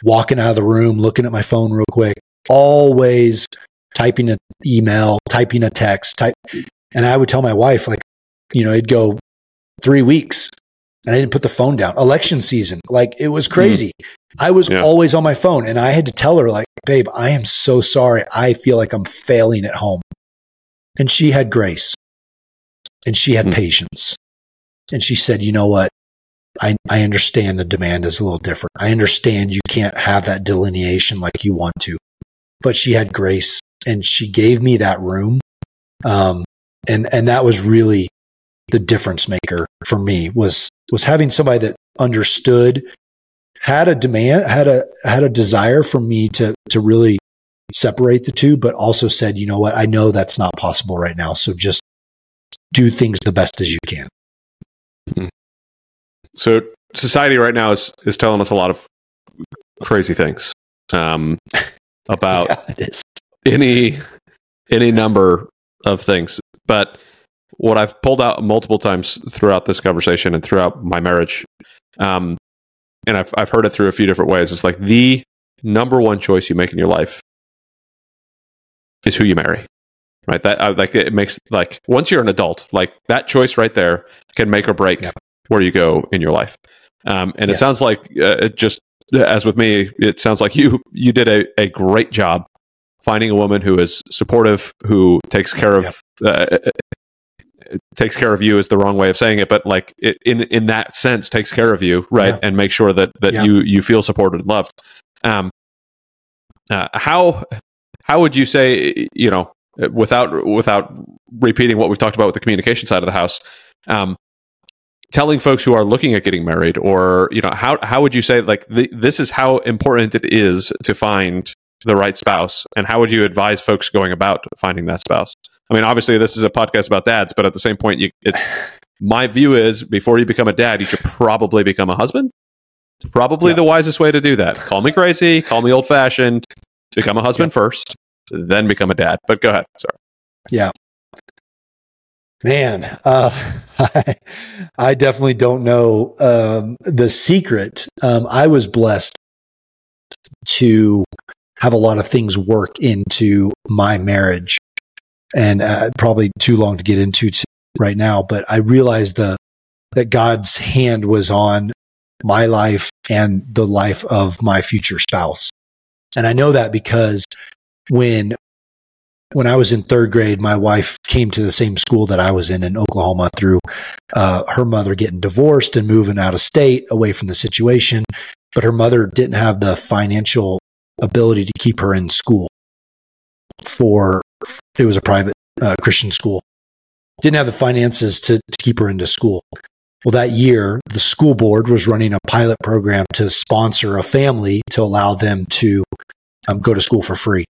walking out of the room, looking at my phone real quick, always typing an email, typing a text, type. And I would tell my wife, like, you know, it'd go three weeks and I didn't put the phone down. Election season, like it was crazy. Mm. I was yeah. always on my phone and I had to tell her, like, babe, I am so sorry. I feel like I'm failing at home. And she had grace and she had mm. patience. And she said, you know what? I, I understand the demand is a little different. I understand you can't have that delineation like you want to, but she had grace and she gave me that room. Um, and, and that was really the difference maker for me was, was having somebody that understood, had a demand, had a, had a desire for me to, to really separate the two, but also said, you know what, I know that's not possible right now. So just do things the best as you can. Hmm. So society right now is, is telling us a lot of crazy things um, about yeah, any any number of things. But what I've pulled out multiple times throughout this conversation and throughout my marriage, um, and I've I've heard it through a few different ways. It's like the number one choice you make in your life is who you marry right that uh, like it makes like once you're an adult like that choice right there can make or break yeah. where you go in your life um, and yeah. it sounds like uh, it just as with me it sounds like you you did a, a great job finding a woman who is supportive who takes care of uh, takes care of you is the wrong way of saying it but like it, in in that sense takes care of you right yeah. and make sure that that you you feel supported and loved um uh, how how would you say, you know, without without repeating what we've talked about with the communication side of the house, um, telling folks who are looking at getting married, or you know, how how would you say like the, this is how important it is to find the right spouse, and how would you advise folks going about finding that spouse? I mean, obviously, this is a podcast about dads, but at the same point, you, it's my view is before you become a dad, you should probably become a husband. Probably yeah. the wisest way to do that. Call me crazy, call me old fashioned, become a husband first, then become a dad. But go ahead. Sorry. Yeah. Man, uh, I, I definitely don't know um, the secret. Um, I was blessed to have a lot of things work into my marriage, and uh, probably too long to get into right now. But I realized the that God's hand was on my life and the life of my future spouse. And I know that because when when I was in third grade, my wife came to the same school that I was in in Oklahoma through uh, her mother getting divorced and moving out of state away from the situation. But her mother didn't have the financial ability to keep her in school for it was a private uh, Christian school. Didn't have the finances to, to keep her into school. Well, that year, the school board was running a pilot program to sponsor a family to allow them to um, go to school for free.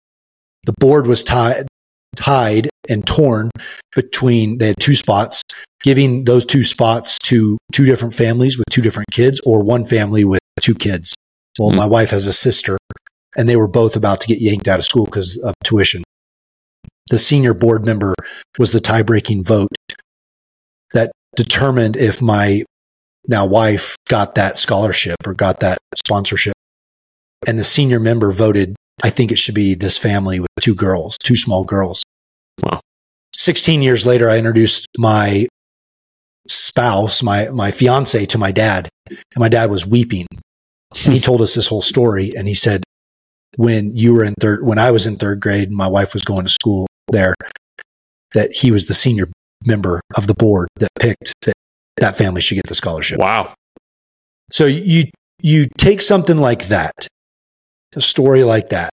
The board was tied, tied and torn between, they had two spots, giving those two spots to two different families with two different kids or one family with two kids. Well, Hmm. my wife has a sister and they were both about to get yanked out of school because of tuition. The senior board member was the tie breaking vote that determined if my now wife got that scholarship or got that sponsorship. And the senior member voted, I think it should be this family with two girls, two small girls. Wow. 16 years later, I introduced my spouse, my, my fiance to my dad and my dad was weeping. And he told us this whole story and he said, when you were in third, when I was in third grade, my wife was going to school there, that he was the senior member of the board that picked that that family should get the scholarship. Wow. So you you take something like that, a story like that,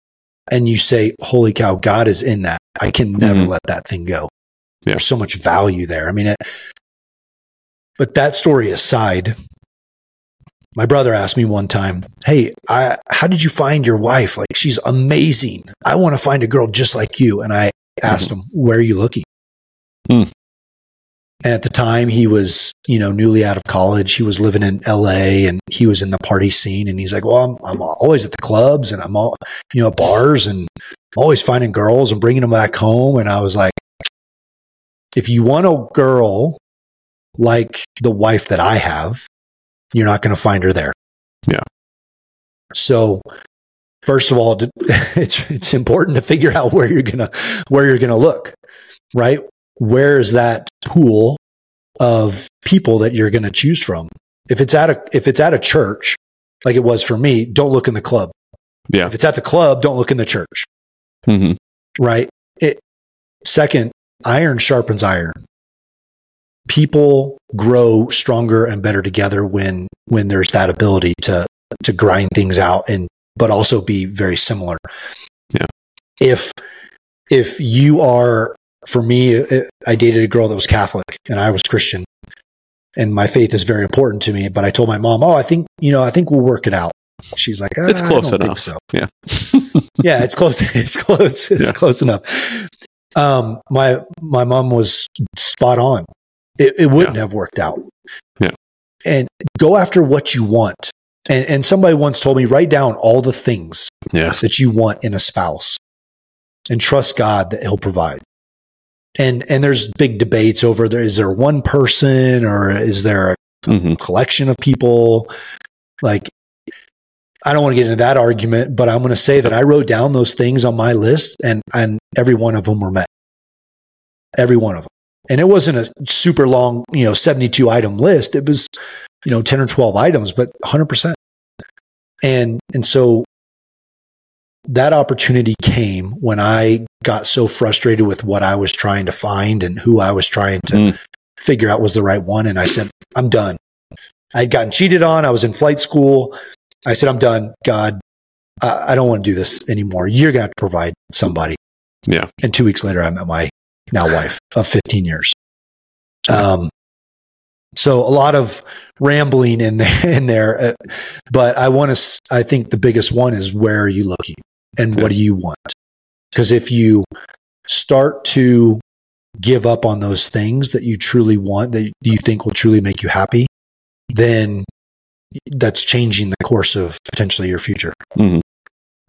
and you say, "Holy cow, God is in that. I can never Mhm. let that thing go." Yeah. There's so much value there. I mean, it, but that story aside, my brother asked me one time, "Hey, I, how did you find your wife? Like, she's amazing. I want to find a girl just like you." And I asked him, "Where are you looking?" Hmm. And at the time, he was, you know, newly out of college. He was living in LA and he was in the party scene. And he's like, well, I'm, I'm always at the clubs and I'm all, you know, bars and I'm always finding girls and bringing them back home. And I was like, if you want a girl like the wife that I have, you're not going to find her there. Yeah. So, first of all, it's it's important to figure out where you're gonna where you're gonna look, right? Where is that pool of people that you're going to choose from? If it's at a if it's at a church, like it was for me, don't look in the club. Yeah. If it's at the club, don't look in the church, hmm right? It second, iron sharpens iron. People grow stronger and better together when when there's that ability to to grind things out and but also be very similar. Yeah. If if you are for me, it, I dated a girl that was Catholic and I was Christian, and my faith is very important to me. But I told my mom, "Oh, I think you know, I think we'll work it out." She's like, It's "Ah, close I don't enough." Think so Yeah. yeah, it's close. It's close. It's Yeah. close enough. Um, my my mom was spot on. It, it wouldn't have worked out. Yeah. And go after what you want. And and somebody once told me write down all the things Yes. that you want in a spouse, and trust God that He'll provide. And and there's big debates over there. Is there one person or is there a hmm collection of people. Like, I don't want to get into that argument, but I'm going to say that I wrote down those things on my list and, and every one of them were met. Every one of them. And it wasn't a super long, you know, 72 item list. It was, you know, 10 or 12 items, but 100%. And, and so that opportunity came when I got so frustrated with what I was trying to find and who I was trying to Mm. figure out was the right one. And I said, I'm done. I'd gotten cheated on. I was in flight school. I said, I'm done. God, I, I don't want to do this anymore. You're going to have to provide somebody. Yeah. And two weeks later, I met my now wife of 15 years. Um, so a lot of rambling in there, in there, uh, but I want to. I think the biggest one is where are you looking, and what do you want? Because if you start to give up on those things that you truly want, that you think will truly make you happy, then that's changing the course of potentially your future. hmm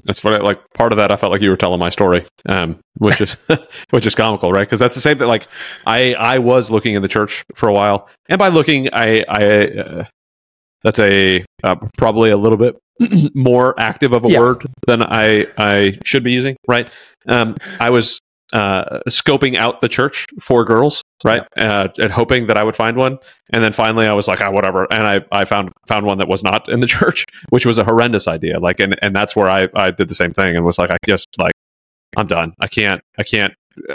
That's what I, like part of that. I felt like you were telling my story, um, which is which is comical, right? Because that's the same thing. Like I I was looking in the church for a while, and by looking, I I uh, that's a uh, probably a little bit more active of a Yeah. word than I I should be using, right? Um, I was uh, scoping out the church for girls, right, uh, and hoping that I would find one, and then finally I was like, ah, whatever, and I I found found one that was not in the church, which was a horrendous idea. Like, and and that's where I I did the same thing and was like, I just like I'm done. I can't I can't.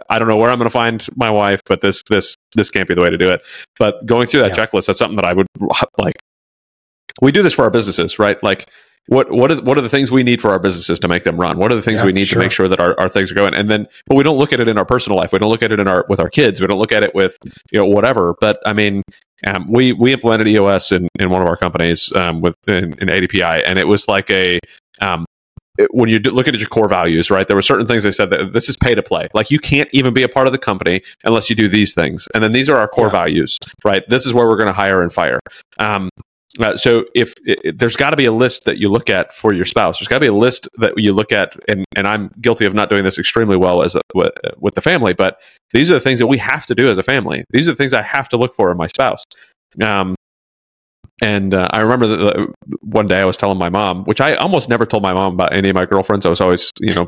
I don't know where I'm going to find my wife, but this this this can't be the way to do it. But going through that Yeah. checklist, that's something that I would like. We do this for our businesses, right? Like what what are what are the things we need for our businesses to make them run? What are the things Yeah, we need sure. to make sure that our, our things are going? And then, but we don't look at it in our personal life. We don't look at it in our with our kids. We don't look at it with you know whatever. But I mean, um, we we implemented EOS in, in one of our companies um, with in, in ADPI, and it was like a um, it- when you look at your core values, right? There were certain things they said that this is pay to play. Like you can't even be a part of the company unless you do these things, and then these are our core Yeah. values, right? This is where we're going to hire and fire. Um, uh, so if it, there's got to be a list that you look at for your spouse, there's got to be a list that you look at, and and I'm guilty of not doing this extremely well as with, the family, but these are the things that we have to do as a family. These are the things I have to look for in my spouse. Um, and uh, I remember that one day I was telling my mom, which I almost never told my mom about any of my girlfriends. I was always, you know,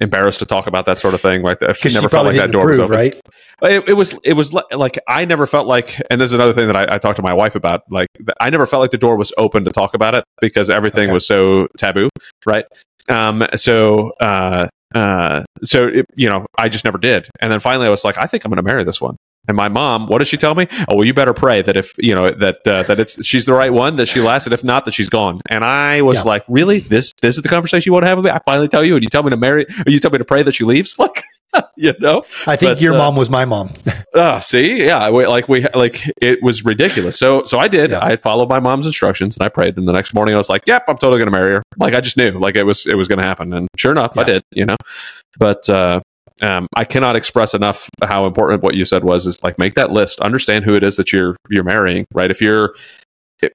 embarrassed to talk about that sort of thing. Like I never felt like that door was open. right? It, it was it was like I never felt like, and this is another thing that I, I talked to my wife about. Like I never felt like the door was open to talk about it because everything Okay. was so taboo, right? Um, so uh, uh, so it, you know, I just never did. And then finally, I was like, I think I'm going to marry this one. And my mom, what does she tell me? Oh, well, you better pray that if you know that uh, that it's she's the right one, that she lasted. if not, that she's gone. And I was Yeah. like, really, this this is the conversation you want to have with me? I finally tell you, and you tell me to marry, or you tell me to pray that she leaves, like, you know? I think But, your uh, mom was my mom. Oh, see, yeah, we, like we like it was ridiculous. So, so I did. Yeah. I followed my mom's instructions and I prayed. And the next morning, I was like, "Yep, I'm totally going to marry her." Like I just knew, like it was it was going to happen. And sure enough, I did. You know, but uh, um, I cannot express enough how important what you said was. Is like make that list, understand who it is that you're you're marrying. Right? If you're, it,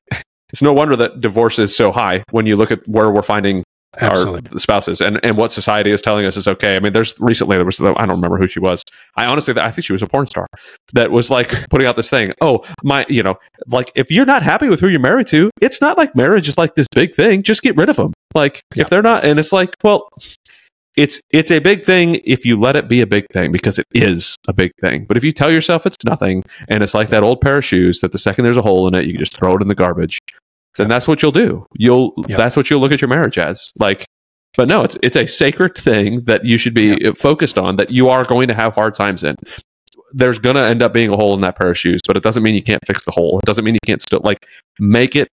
it's no wonder that divorce is so high when you look at where we're finding Absolutely. our spouses and, and what society is telling us is okay. I mean, there's recently there was I don't remember who she was. I honestly I think she was a porn star that was like putting out this thing. Oh my, you know, like if you're not happy with who you're married to, it's not like marriage is like this big thing. Just get rid of them. Like Yeah. if they're not, and it's like well. It's it's a big thing if you let it be a big thing because it is a big thing. But if you tell yourself it's nothing and it's like that old pair of shoes that the second there's a hole in it, you can just throw it in the garbage, then that's what you'll do. You'll Yeah. that's what you'll look at your marriage as. Like but no, it's it's a sacred thing that you should be focused on that you are going to have hard times in. There's going to end up being a hole in that pair of shoes, but it doesn't mean you can't fix the hole. It doesn't mean you can't still like make it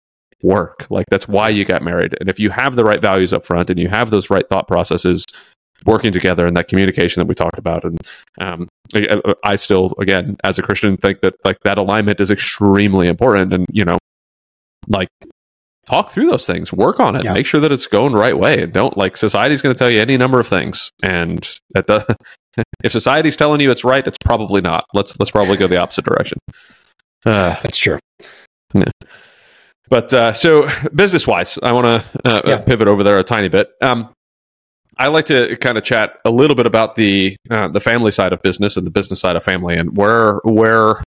work. Like that's why you got married. And if you have the right values up front and you have those right thought processes working together and that communication that we talked about and um, I, I still again as a Christian think that like that alignment is extremely important and you know like talk through those things work on it Yeah. make sure that it's going the right way and don't like society's going to tell you any number of things and at the if society's telling you it's right it's probably not let's let's probably go the opposite direction uh, That's true. But uh, so business wise i want to uh, Yeah. pivot over there a tiny bit um, I like to kind of chat a little bit about the uh, the family side of business and the business side of family, and where where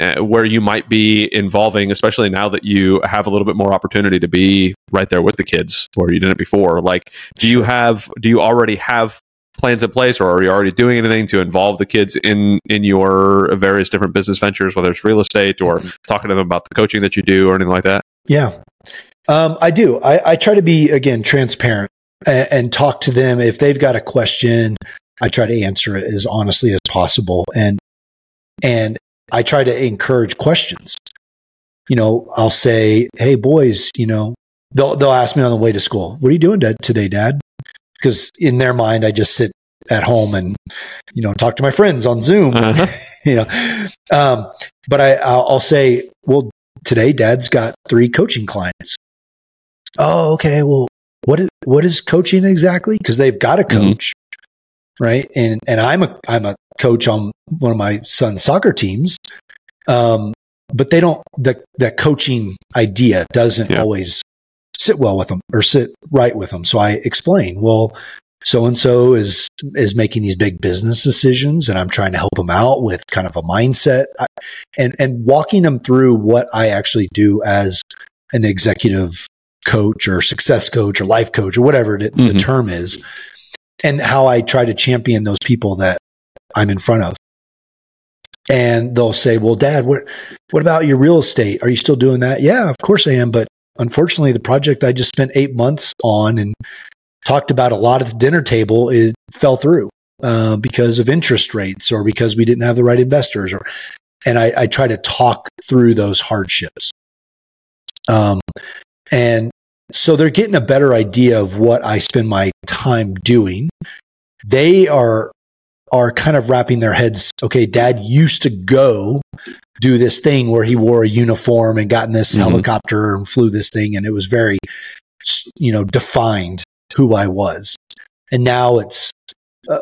uh, where you might be involving, especially now that you have a little bit more opportunity to be right there with the kids, where you didn't before. Like, do you have do you already have plans in place, or are you already doing anything to involve the kids in in your various different business ventures, whether it's real estate or talking to them about the coaching that you do or anything like that? Yeah. Um, I do. I, I try to be, again, transparent and, and talk to them. If they've got a question, I try to answer it as honestly as possible. And, and I try to encourage questions. You know, I'll say, Hey boys, you know, they'll, they'll ask me on the way to school, what are you doing dad, today, dad? Because in their mind, I just sit at home and, you know, talk to my friends on Zoom Uh-huh. you know um, but I, I'll, I'll say well today dad's got three coaching clients. Oh okay. Well what is, what is coaching exactly? Because they've got a Mhm. coach right? And and i'm a i'm a coach on one of my son's soccer teams. Um, but they don't the the coaching idea doesn't Yeah. always sit well with them or sit right with them so i explain well so and so is is making these big business decisions and i'm trying to help them out with kind of a mindset. I- and and walking them through what i actually do as an executive coach or success coach or life coach or whatever the, the Mhm. term is and how i try to champion those people that i'm in front of. And they'll say well dad what what about your real estate? Are you still doing that? Yeah of course i am but unfortunately the project i just spent eight months on and talked about a lot at the dinner table it fell through uh, because of interest rates or because we didn't have the right investors or and I, I try to talk through those hardships um, and so they're getting a better idea of what I spend my time doing. They are are kind of wrapping their heads. Okay, Dad used to go do this thing where he wore a uniform and got in this Mhm. helicopter and flew this thing, and it was very, you know, defined who I was. And now it's, uh,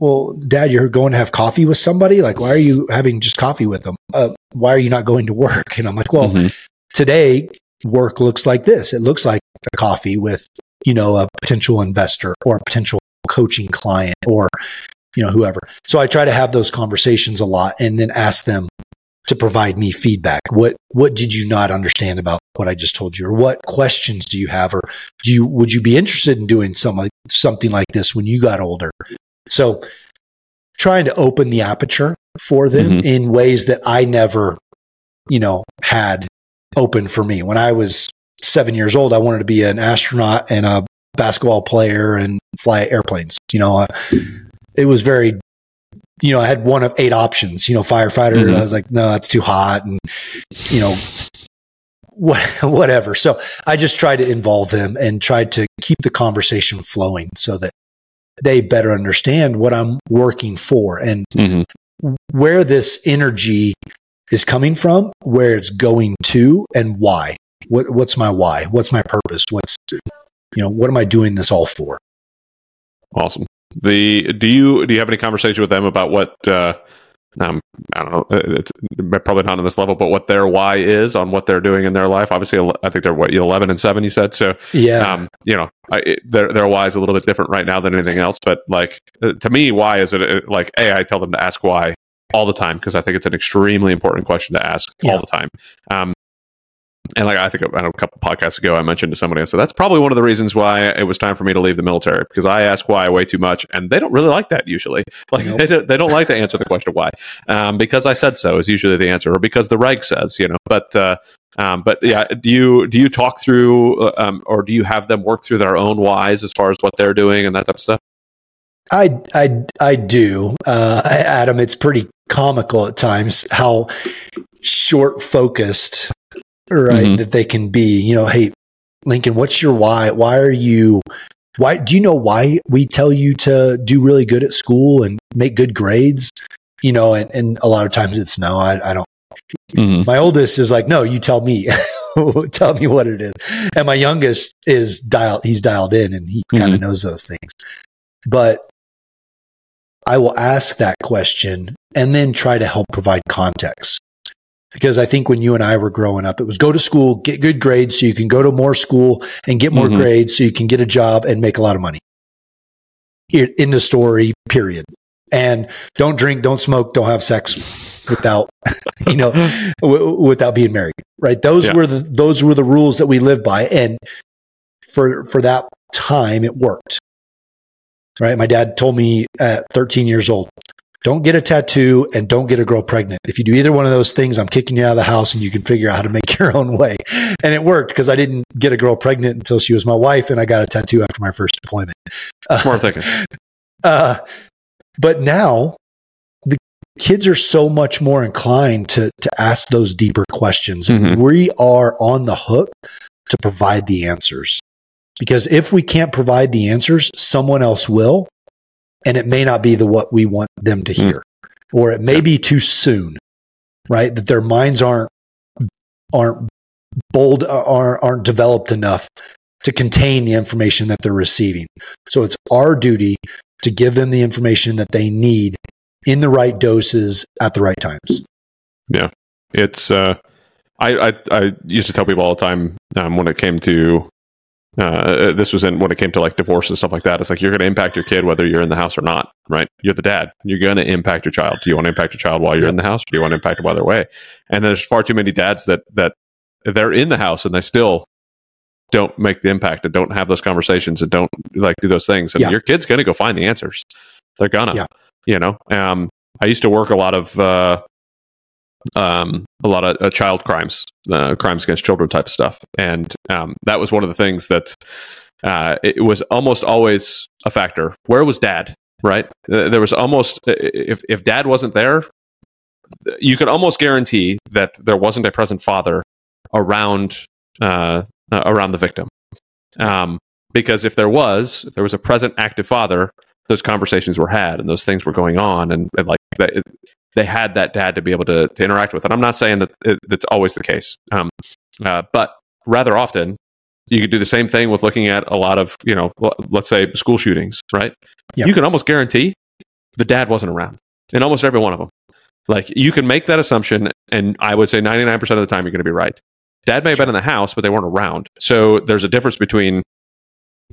well, Dad, you're going to have coffee with somebody. Like, why are you having just coffee with them? Uh, why are you not going to work? And I'm like, well, Mhm. today work looks like this. It looks like a coffee with, you know, a potential investor or a potential coaching client or, you know, whoever. So I try to have those conversations a lot and then ask them to provide me feedback. What what did you not understand about what I just told you? Or what questions do you have? Or do you would you be interested in doing something like something like this when you got older? So trying to open the aperture for them Mhm. in ways that I never, you know, had open for me. When I was seven years old, I wanted to be an astronaut and a basketball player and fly airplanes. You know, uh, it was very, you know, I had one of eight options. You know, firefighter. Mhm. I was like, no, that's too hot, and you know, what, whatever. So I just tried to involve them and tried to keep the conversation flowing so that they better understand what I'm working for and Mhm. where this energy is coming from, where it's going to, and why. What, what's my why? What's my purpose? What's you know what am I doing this all for? Awesome. The do you do you have any conversation with them about what uh, um, I don't know. It's probably not on this level, but what their why is on what they're doing in their life. Obviously, I think they're what eleven and seven. You said so. Yeah, Um, you know, I, it, their their why is a little bit different right now than anything else. But like uh, to me, why is it uh, like? A, I tell them to ask why all the time because I think it's an extremely important question to ask Yeah. all the time. Um, and like I think I know, a couple podcasts ago, I mentioned to somebody, I said that's probably one of the reasons why it was time for me to leave the military because I ask why way too much, and they don't really like that usually. Like Nope. they, don't, they don't like to answer the question why, um, because I said so is usually the answer, or because the reg says, you know. But uh, um, but yeah, do you do you talk through, uh, um, or do you have them work through their own whys as far as what they're doing and that type of stuff? I I I do, uh, Adam. It's pretty comical at times how short focused, right, Mhm. that they can be. You know, hey, Lincoln, what's your why? Why are you? Why do you know why we tell you to do really good at school and make good grades? You know, and, and a lot of times it's no, I, I don't. Mm-hmm. My oldest is like, no, you tell me, tell me what it is. And my youngest is dialed, he's dialed in and he kind of knows those things. But I will ask that question and then try to help provide context. Because I think when you and I were growing up, it was go to school, get good grades so you can go to more school and get more Mhm. grades so you can get a job and make a lot of money. In the story, period. And don't drink, don't smoke, don't have sex without, you know, w- without being married. Right? Those Yeah. were the those were the rules that we lived by, and for for that time, it worked. Right? My dad told me at 13 years old, don't get a tattoo and don't get a girl pregnant. If you do either one of those things, I'm kicking you out of the house and you can figure out how to make your own way. And it worked because I didn't get a girl pregnant until she was my wife and I got a tattoo after my first deployment. Smart thinking. Uh, but now the kids are so much more inclined to, to ask those deeper questions. And Mhm. we are on the hook to provide the answers. Because if we can't provide the answers, someone else will. And it may not be the what we want them to Mm. hear. Or it may be too soon, right? That their minds aren't aren't bold are aren't developed enough to contain the information that they're receiving. So it's our duty to give them the information that they need in the right doses at the right times. Yeah it's uh, I, I I used to tell people all the time um, when it came to uh, this was in when it came to like divorce and stuff like that. It's like you're going to impact your kid whether you're in the house or not, right? You're the dad. You're going to impact your child. Do you want to impact your child while you're in the house, or do you want to impact it while they're away? And there's far too many dads that that they're in the house and they still don't make the impact and don't have those conversations and don't like do those things. And Yeah. your kid's going to go find the answers. They're gonna, Yeah. you know. Um, I used to work a lot of. Uh, um, a lot of uh, child crimes, uh, crimes against children type stuff. And um, that was one of the things that uh, it was almost always a factor. Where was dad? Right? There was almost, if, if dad wasn't there, you could almost guarantee that there wasn't a present father around uh, uh, around the victim. Um, because if there was, if there was a present active father, those conversations were had and those things were going on, and, and like they, they had that dad to be able to, to interact with. And I'm not saying that it, that's always the case, um, uh, but rather often you could do the same thing with looking at a lot of you know l- let's say school shootings, right? Yep. You can almost guarantee the dad wasn't around in almost every one of them. Like you can make that assumption, and I would say 99% of the time you're going to be right. Dad may have been in the house, but they weren't around. So there's a difference between.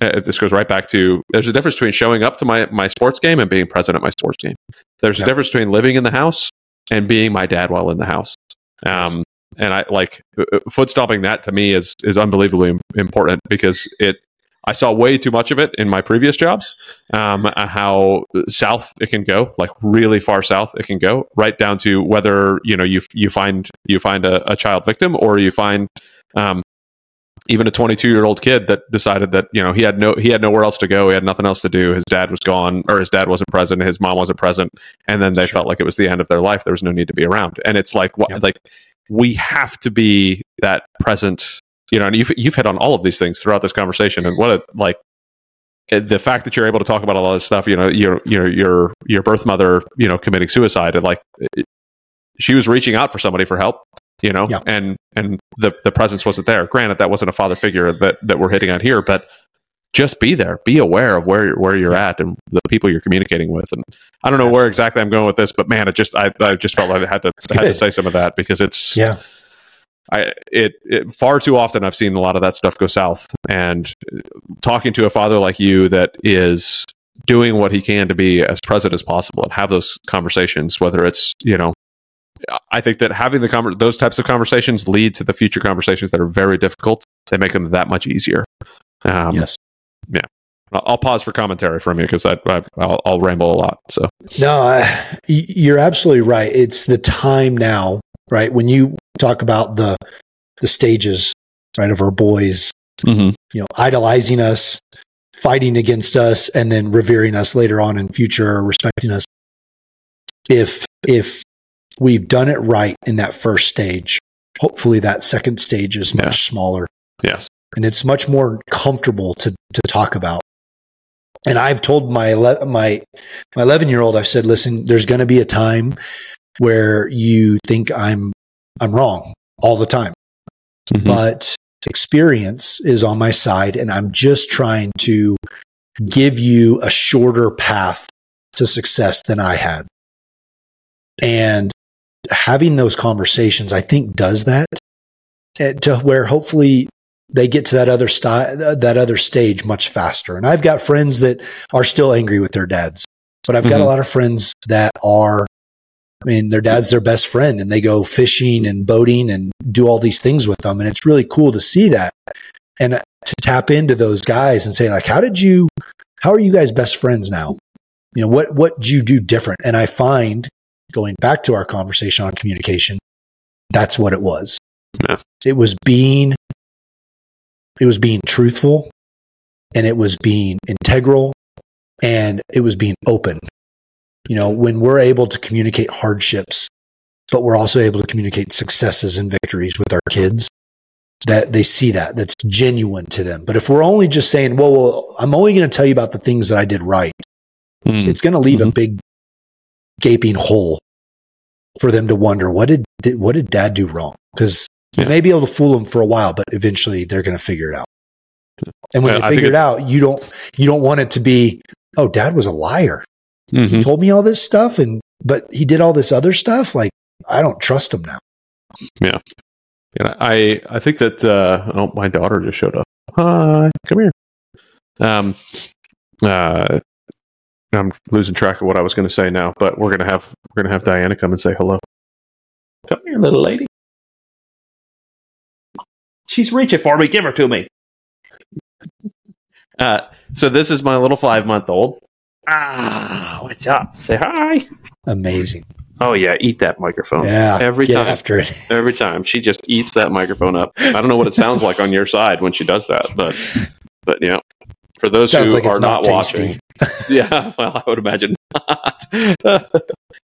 Uh, this goes right back to there's a difference between showing up to my, my sports game and being present at my sports game. There's Yeah. a difference between living in the house and being my dad while in the house. Um, and I like uh, uh, foot stomping that to me is is unbelievably important because it I saw way too much of it in my previous jobs. Um, how south it can go, like really far south it can go, right down to whether you know you you find you find a, a child victim or you find um, even a 22 year old kid that decided that you know he had no he had nowhere else to go, he had nothing else to do. His dad was gone, or his dad wasn't present, his mom wasn't present, and then they Sure. felt like it was the end of their life. There was no need to be around, and it's like what Yep. like we have to be that present you know and you've, you've hit on all of these things throughout this conversation and what a like eh, the fact that you're able to talk about a lot of stuff you know your your your your birth mother you know committing suicide and like it, she was reaching out for somebody for help you know Yeah. and and the the presence wasn't there granted that wasn't a father figure that that we're hitting on here but just be there be aware of where you're where you're at and the people you're communicating with and i don't know where exactly i'm going with this but man it just i, I just felt like i had to I had to say some of that because it's Yeah. I it, it far too often I've seen a lot of that stuff go south. And talking to a father like you that is doing what he can to be as present as possible and have those conversations, whether it's you know, I think that having the conver- those types of conversations lead to the future conversations that are very difficult. They make them that much easier. Um, yes. I'll, I'll pause for commentary from you because I, I I'll, I'll ramble a lot. So No, I, you're absolutely right. It's the time now, right? When you talk about the the stages, right, of our boys, you know, idolizing us, fighting against us, and then revering us later on in future, respecting us. If if we've done it right in that first stage, hopefully that second stage is much Yeah. smaller yes, and it's much more comfortable to to talk about. And I've told my my my 11 year old, I've said, listen, there's going to be a time where you think I'm I'm wrong all the time, Mhm. but experience is on my side, and I'm just trying to give you a shorter path to success than I had. And having those conversations, I think, does that eh, to where hopefully they get to that other sti- that other stage much faster. And I've got friends that are still angry with their dads, but I've got a Mhm. lot of friends that are. I mean, their dad's their best friend, and they go fishing and boating and do all these things with them, and it's really cool to see that and to tap into those guys and say, like, how did you? How are you guys best friends now? You know, what what do you do different? And I find going back to our conversation on communication, that's what it was. It was being it was being truthful and it was being integral and it was being open. You know, when we're able to communicate hardships, but we're also able to communicate successes and victories with our kids, that they see that, that's genuine to them. But if we're only just saying, well, well I'm only going to tell you about the things that I did right, Mm. it's going to leave a Mhm. big gaping hole for them to wonder what did, did what did dad do wrong because Yeah. you may be able to fool them for a while but eventually they're going to figure it out and when I they figure it out you don't you don't want it to be oh dad was a liar he Mhm. told me all this stuff and but he did all this other stuff like i don't trust him now Yeah, and I I think that uh, oh my daughter just showed up. Hi, come here. Um, uh, I'm losing track of what I was going to say now, but we're gonna have we're gonna have Diana come and say hello. Come here, little lady. She's reaching for me. Give her to me. Uh, so this is my little five month old. Ah, what's up? Say hi. amazing Oh yeah, eat that microphone. yeah every get time. after it Every time she just eats that microphone up. I don't know what it sounds like on your side when she does that, but but yeah. For those sounds who like are not, not, watching, tasty yeah, well, I would imagine not.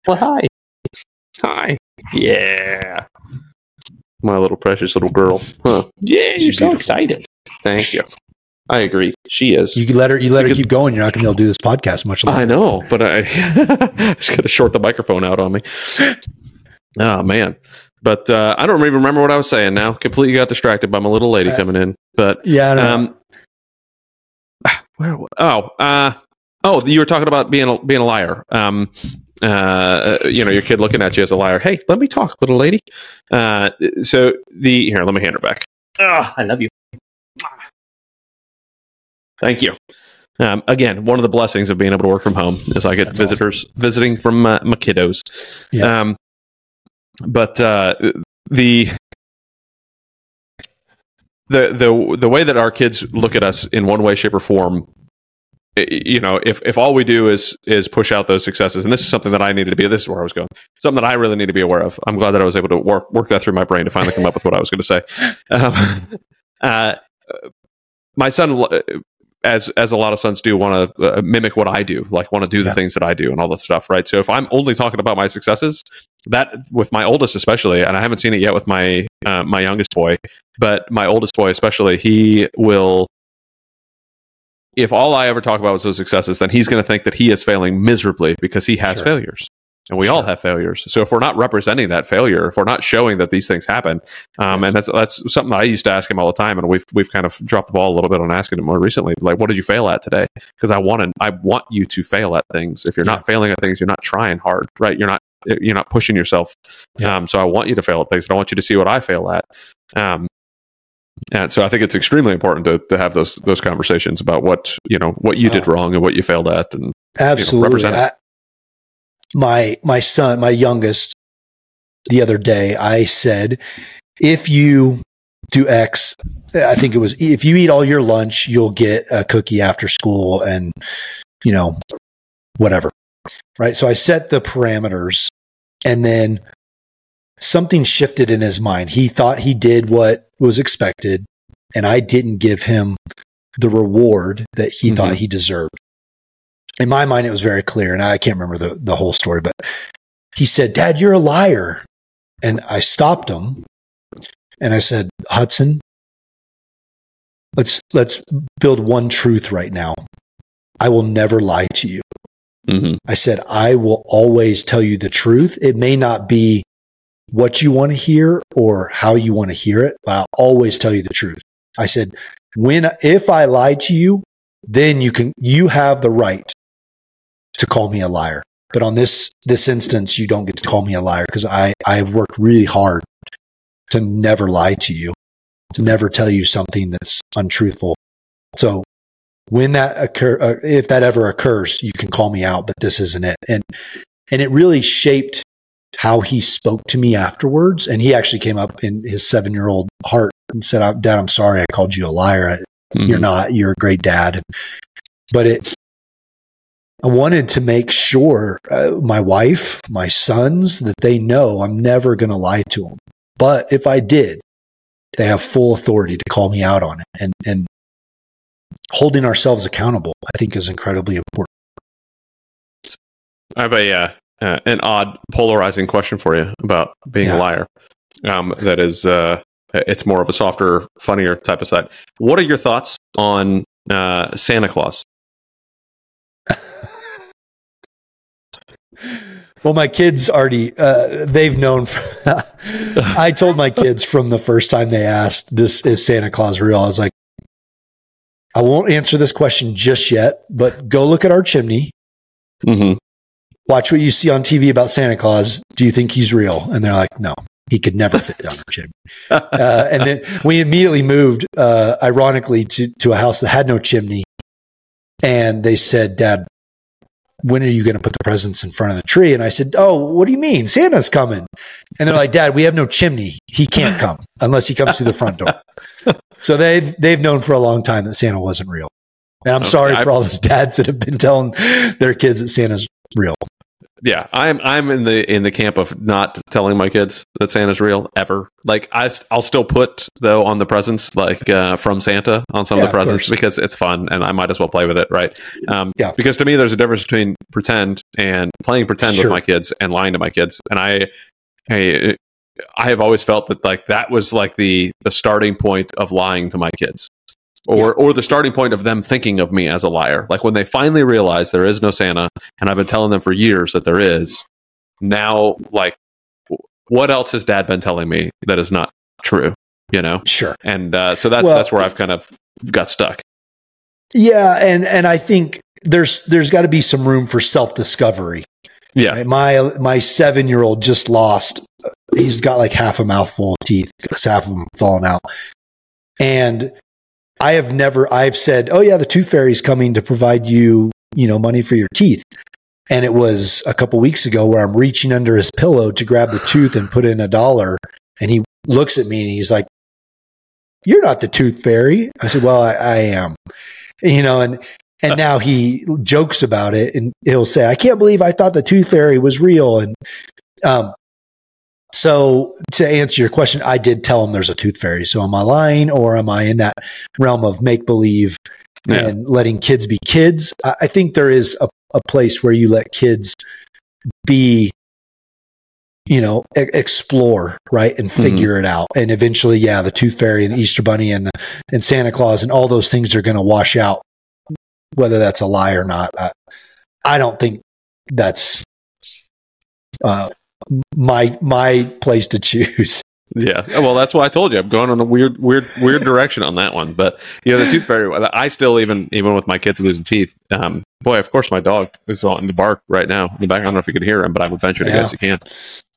well, hi, hi, yeah, my little precious little girl. Huh. Yeah, She's you're so excited. Thank you. I agree. She is. You let her. You let You her could- keep going. You're not going to be able to do this podcast much longer. I know, but I just got to short the microphone out on me. Oh man. But uh, I don't even remember what I was saying now. Completely got distracted by my little lady Uh, coming in. But Yeah. I don't know. um, where? Oh, uh, oh, you were talking about being a, being a liar. Um, uh, you know, your kid looking at you as a liar. Hey, let me talk, little lady. Uh, so the here, let me hand her back. Ah, I love you. Thank you. Um, again, one of the blessings of being able to work from home is I get That's visitors visiting from uh, my kiddos. Yeah. Um, but uh, the the the the way that our kids look at us in one way, shape, or form, you know, if if all we do is is push out those successes, and this is something that I needed to be. This is where I was going. Something that I really need to be aware of. I'm glad that I was able to work work that through my brain to finally come up with what I was going to say. Um, uh, my son, uh, as as a lot of sons do, want to uh, mimic what I do, like want to do the Yeah. things that I do and all that stuff, right? So if I'm only talking about my successes, that with my oldest especially, and I haven't seen it yet with my uh, my youngest boy, but my oldest boy especially, he will. If all I ever talk about was those successes, then he's going to think that he is failing miserably because he has Sure. failures, and we all have failures. So if we're not representing that failure, if we're not showing that these things happen, um, and that's that's something that I used to ask him all the time, and we've we've kind of dropped the ball a little bit on asking him more recently. Like, what did you fail at today? Because I want to, I want you to fail at things. If you're Yeah. not failing at things, you're not trying hard, right? You're not you're not pushing yourself. Yeah. Um, so I want you to fail at things, and I want you to see what I fail at. Um, and so I think it's extremely important to, to have those those conversations about what you know what you did Uh, wrong and what you failed at, and Absolutely. represent it. I- my my son, my youngest, the other day, I said, if you do X, I think it was if you eat all your lunch, you'll get a cookie after school, and you know, whatever. Right. So I set the parameters, and then something shifted in his mind. He thought he did what was expected, and I didn't give him the reward that he Mhm. thought he deserved in my mind, it was very clear, and I can't remember the, the whole story, but he said, Dad, you're a liar. And I stopped him and I said, Hudson, let's let's build one truth right now. I will never lie to you. Mhm. I said, I will always tell you the truth. It may not be what you want to hear or how you want to hear it, but I'll always tell you the truth. I said, when if I lied to you, then you can you have the right to call me a liar. But on this this instance, you don't get to call me a liar because I I have worked really hard to never lie to you, to never tell you something that's untruthful. So when that occur, uh, if that ever occurs, you can call me out, but this isn't it. And and it really shaped how he spoke to me afterwards. And he actually came up in his seven year old heart and said, "Dad, I'm sorry, I called you a liar. You're Mhm. not. You're a great dad." But it, I wanted to make sure uh, my wife, my sons, that they know I'm never going to lie to them. But if I did, they have full authority to call me out on it. And and holding ourselves accountable, I think, is incredibly important. I have a uh, uh, an odd polarizing question for you about being Yeah. a liar. Um, that is, uh, it's more of a softer, funnier type of side. What are your thoughts on uh, Santa Claus? Well, my kids already, uh, they've known. For, I told my kids from the first time they asked, this is Santa Claus real? I was like, I won't answer this question just yet, but go look at our chimney. hmm Watch what you see on TV about Santa Claus. Do you think he's real? And they're like, no, he could never fit down our chimney. Uh, and then we immediately moved, uh, ironically, to, to a house that had no chimney. And they said, Dad, when are you going to put the presents in front of the tree? And I said, Oh, what do you mean? Santa's coming. And they're like, Dad, we have no chimney. He can't come unless he comes through the front door. So they they've known for a long time that Santa wasn't real. And I'm Okay, sorry I- for all those dads that have been telling their kids that Santa's real. Yeah, I'm I'm in the in the camp of not telling my kids that Santa's real ever. Like I I'll still put though on the presents like uh, from Santa on some Yeah, of the presents course. because it's fun and I might as well play with it, right? Um, Yeah. Because to me, there's a difference between pretend and playing pretend Sure. with my kids and lying to my kids, and I, I I have always felt that like that was like the the starting point of lying to my kids. Or Yeah. or the starting point of them thinking of me as a liar. Like when they finally realize there is no Santa, and I've been telling them for years that there is. Now, like, what else has Dad been telling me that is not true? You know, Sure. and uh, so that's Well- that's where I've kind of got stuck. Yeah, and and I think there's there's got to be some room for self discovery. Yeah, Right? My my seven year old just lost. He's got like half a mouthful of teeth, half of them falling out. And I have never. I've said, "Oh yeah, the tooth fairy's coming to provide you, you know, money for your teeth." And it was a couple weeks ago where I'm reaching under his pillow to grab the tooth and put in a dollar, and he looks at me and he's like, "You're not the tooth fairy." I said, "Well, I, I am," you know, and and now he jokes about it and he'll say, I can't believe I thought the tooth fairy was real. And um, so to answer your question, I did tell him there's a tooth fairy. So am I lying or am I in that realm of make believe Yeah. and letting kids be kids? I, think there is a, a place where you let kids be you know e- explore right and figure it out and eventually yeah the tooth fairy and the easter bunny and the, and santa claus and all those things are going to wash out whether that's a lie or not. I, I don't think that's uh, my my place to choose. Yeah, well, that's why I told you I'm going on a weird, weird, weird direction on that one. But you know, the tooth fairy. I still even even with my kids losing teeth. Um, boy, of course, my dog is on the bark right now in the back. I don't know if you can hear him, but I would venture to Yeah. guess you can.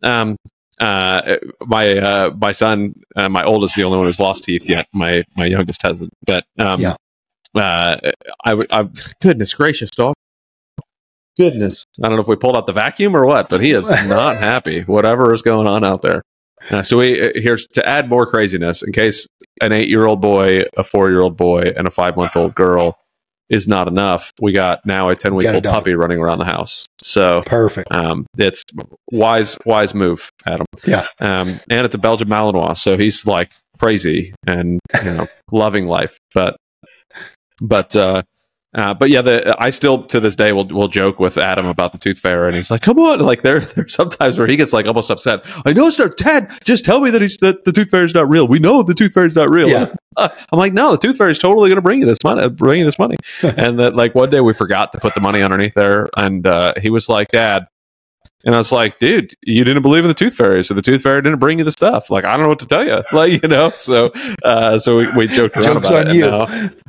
Um, uh, my uh, my son, uh, my oldest, the only one who's lost teeth yet. My my youngest hasn't. But um, Yeah. uh, I would. I, goodness gracious, dog. Goodness, I don't know if we pulled out the vacuum or what, but he is not happy. Whatever is going on out there. Uh, so we uh, here's to add more craziness in case an eight-year-old boy, a four-year-old boy, and a five-month-old girl is not enough. We got now a ten-week-old puppy running around the house. So Perfect. um, it's wise, wise move, Adam. Yeah. Um, and it's a Belgian Malinois, so he's like crazy and you know loving life. But but uh, uh, but yeah, the I still to this day will will joke with Adam about the tooth fairy, and he's like, "Come on!" Like there there's sometimes where he gets like almost upset. I know it's not Ted. Just tell me that he's that the tooth fairy's not real. We know the tooth fairy's not real. Yeah. I'm like, no, the tooth fairy's totally going to bring you this money. Bring you this money. and that like one day we forgot to put the money underneath there, and uh, he was like, "Dad." And I was like, dude, you didn't believe in the tooth fairy, so the tooth fairy didn't bring you the stuff. Like, I don't know what to tell you. Like, you know, so uh, so we, we joked around Joke's about on it. you.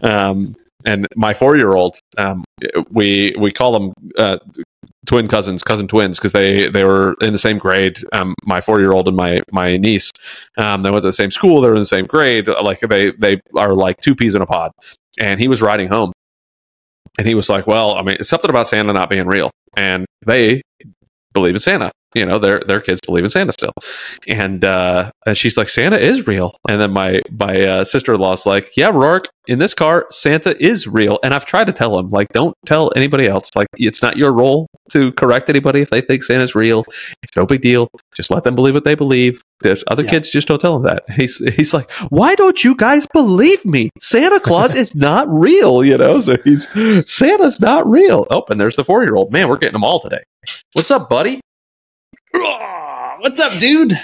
Now, um, and my four year old, um, we we call them uh, twin cousins, cousin twins, because they they were in the same grade. Um, my four year old and my my niece, um, they went to the same school. They were in the same grade. Like they they are like two peas in a pod. And he was riding home, and he was like, "Well, I mean, it's something about Santa not being real." And they believe in Santa. You know, their their kids believe in Santa still. And uh, and she's like, Santa is real. And then my my uh, sister in law's like, Yeah, Rourke, in this car, Santa is real. And I've tried to tell him, like, don't tell anybody else. Like, it's not your role to correct anybody if they think Santa's real. It's no big deal. Just let them believe what they believe. There's other Yeah. kids just don't tell them that. He's he's like, Why don't you guys believe me? Santa Claus is not real, you know? So he's Santa's not real. Oh, and there's the four year old. Man, we're getting them all today. What's up, buddy? Rawr! What's up, dude?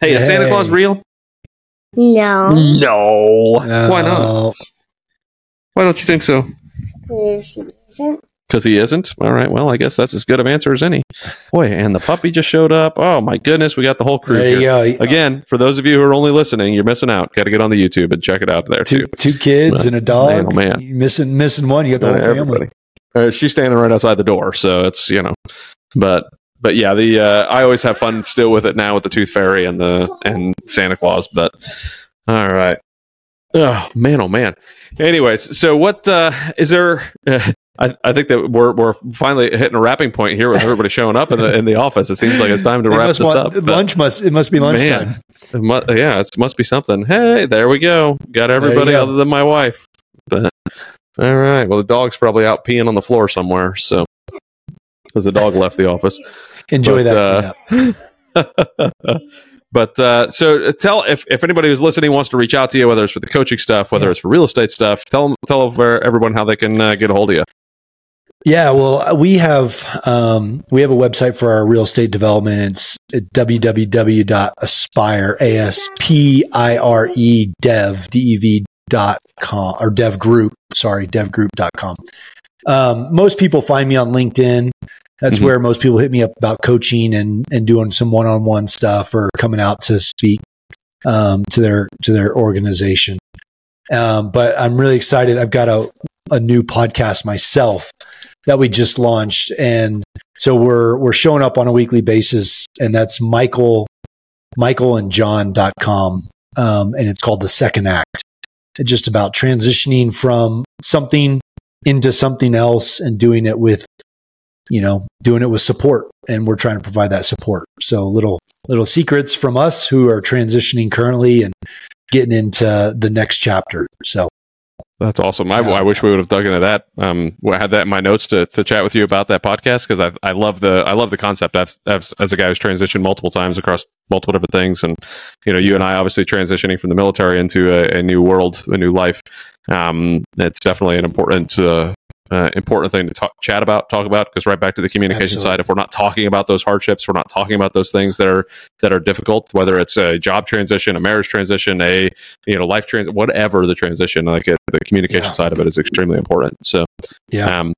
Hey, is Santa Claus real? No, No. Why not? Why don't you think so? because he isn't. Because he isn't. All right. Well, I guess that's as good of answer as any. Boy, and the puppy just showed up. Oh my goodness, we got the whole crew There you here. go. Again, for those of you who are only listening, you're missing out. Got to get on the YouTube and check it out there Two too. two kids and a dog. Man, oh, man. You missing missing one. You got the Uh, whole family. Uh, she's standing right outside the door, so it's you know, but but yeah, the uh, I always have fun still with it now with the Tooth Fairy and the and Santa Claus. But all right, oh man, oh man. Anyways, so what uh, is there? Uh, I, I think that we're we're finally hitting a wrapping point here with everybody showing up in the in the office. It seems like it's time to wrap this want- up. lunch must it must be lunchtime. it mu- yeah, it must be something. Hey, there we go. Got everybody go. other than my wife. But all right. Well, the dog's probably out peeing on the floor somewhere. So because the dog left the office. Enjoy But, that. uh, but uh, so tell if, if anybody who's listening wants to reach out to you, whether it's for the coaching stuff, whether Yeah. it's for real estate stuff, tell them tell everyone how they can uh, get a hold of you. Yeah, well, we have um, we have a website for our real estate development. It's at www.aspire a s p i r e dev d e v devgroup.com or devgroup, sorry, devgroup.com. Um, most people find me on LinkedIn. That's Mhm. where most people hit me up about coaching and, and doing some one-on-one stuff or coming out to speak um, to their to their organization. Um, but I'm really excited. I've got a a new podcast myself that we just launched, and so we're we're showing up on a weekly basis, and that's Michael Michael and michaelandjohn.com. Um, and it's called the second act. It's just about transitioning from something into something else and doing it with, you know, doing it with support. And we're trying to provide that support. So little, little secrets from us who are transitioning currently and getting into the next chapter. So That's awesome. I, Yeah. I wish we would have dug into that. Um, I had that in my notes to, to chat with you about that podcast because I, I love the I love the concept. I've, I've as a guy who's transitioned multiple times across multiple different things, and you know, you and I obviously transitioning from the military into a, a new world, a new life. Um, it's definitely an important uh, uh, important thing to talk, chat about, talk about, because right back to the communication Absolutely. side. If we're not talking about those hardships, we're not talking about those things that are that are difficult, whether it's a job transition, a marriage transition, a you know life transition, whatever the transition, like it, the communication Yeah. side of it is extremely important. So, yeah. um,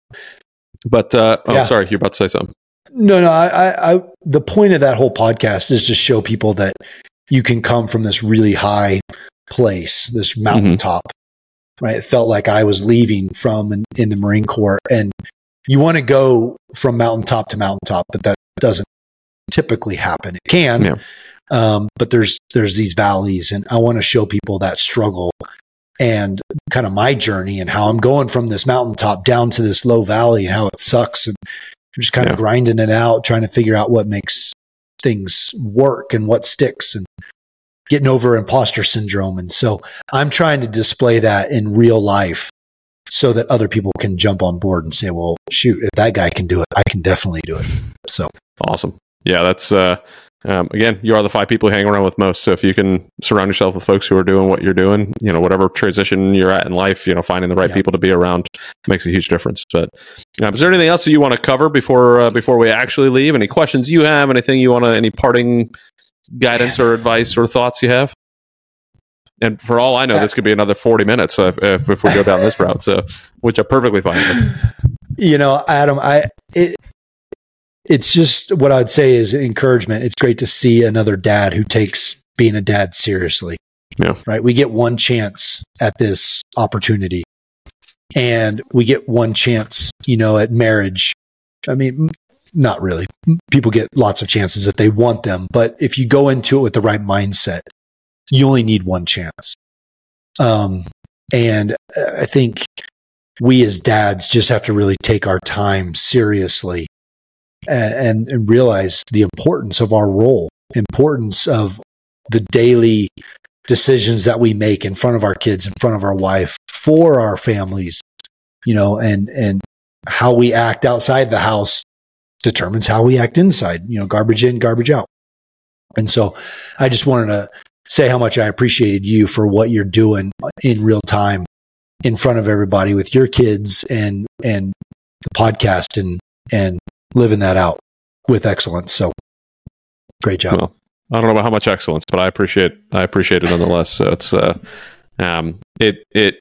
but uh, oh, Yeah. sorry, you're about to say something. No, no. I, I, I, the point of that whole podcast is to show people that you can come from this really high place, this mountaintop, right? It felt like I was leaving from in, in the Marine Corps, and you want to go from mountaintop to mountaintop, but that doesn't typically happen. It can, Yeah. um, but there's there's these valleys, and I want to show people that struggle and kind of my journey and how I'm going from this mountaintop down to this low valley and how it sucks and just kind Yeah. of grinding it out, trying to figure out what makes things work and what sticks and getting over imposter syndrome. And so I'm trying to display that in real life so that other people can jump on board and say, well, shoot, if that guy can do it, I can definitely do it. So Awesome. Yeah, that's uh, um, again, you are the five people you hang around with most. So if you can surround yourself with folks who are doing what you're doing, you know, whatever transition you're at in life, you know, finding the right Yeah. people to be around makes a huge difference. But um, is there anything else that you want to cover before uh, before we actually leave? Any questions you have? Anything you want to? Any parting guidance or advice or thoughts you have? And for all I know, this could be another 40 minutes if, if, if we go down this route. So, which I'm perfectly fine with. you know, Adam, I it it's just what I'd say is encouragement. It's great to see another dad who takes being a dad seriously. Yeah. Right. We get one chance at this opportunity. And we get one chance, you know, at marriage. I mean, not really. People get lots of chances if they want them, but if you go into it with the right mindset, you only need one chance. Um, and uh, I think we as dads just have to really take our time seriously and, and, and realize the importance of our role, importance of the daily decisions that we make in front of our kids, in front of our wife, for our families, you know, and and how we act outside the house determines how we act inside, you know, garbage in, garbage out. And so I just wanted to say how much I appreciated you for what you're doing in real time in front of everybody with your kids and and the podcast and and living that out with excellence. So great job. Well, I don't know about how much excellence, but I appreciate I appreciate it nonetheless. So it's uh, um, it it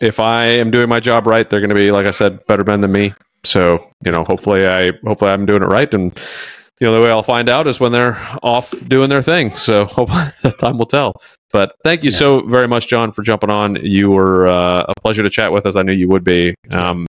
if I am doing my job right, they're going to be like I said, better men than me. So you know, hopefully I hopefully I'm doing it right, and the only way I'll find out is when they're off doing their thing. So hope time will tell. But thank you Yes. so very much, John, for jumping on. You were uh, a pleasure to chat with, as I knew you would be. Um,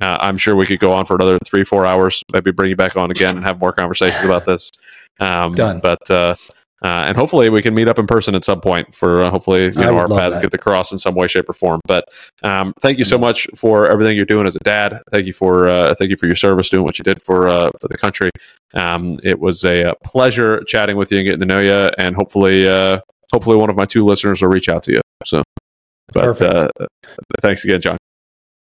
uh, I'm sure we could go on for another three, four hours. Maybe bring you back on again and have more conversations about this. Um, Done. But uh, uh, and hopefully we can meet up in person at some point for uh, hopefully you know our paths that. get to cross in some way, shape, or form. But um, thank you so much for everything you're doing as a dad. Thank you for uh, thank you for your service, doing what you did for uh, for the country. Um, it was a, uh pleasure chatting with you and getting to know you, and hopefully uh, hopefully one of my two listeners will reach out to you. So, but uh, thanks again, John.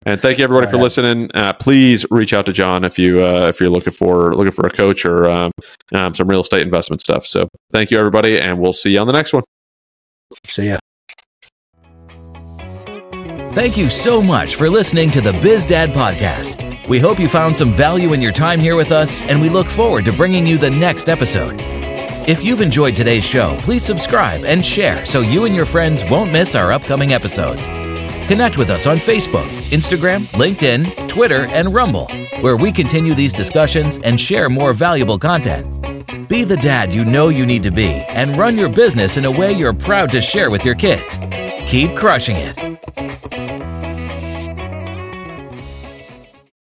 And thank you everybody All for right. listening. Uh, please reach out to John if you uh, if you're looking for looking for a coach or um, um, some real estate investment stuff. So thank you everybody, and we'll see you on the next one. See ya. Thank you so much for listening to the Biz Dad Podcast. We hope you found some value in your time here with us, and we look forward to bringing you the next episode. If you've enjoyed today's show, please subscribe and share so you and your friends won't miss our upcoming episodes. Connect with us on Facebook, Instagram, LinkedIn, Twitter, and Rumble, where we continue these discussions and share more valuable content. Be the dad you know you need to be and run your business in a way you're proud to share with your kids. Keep crushing it.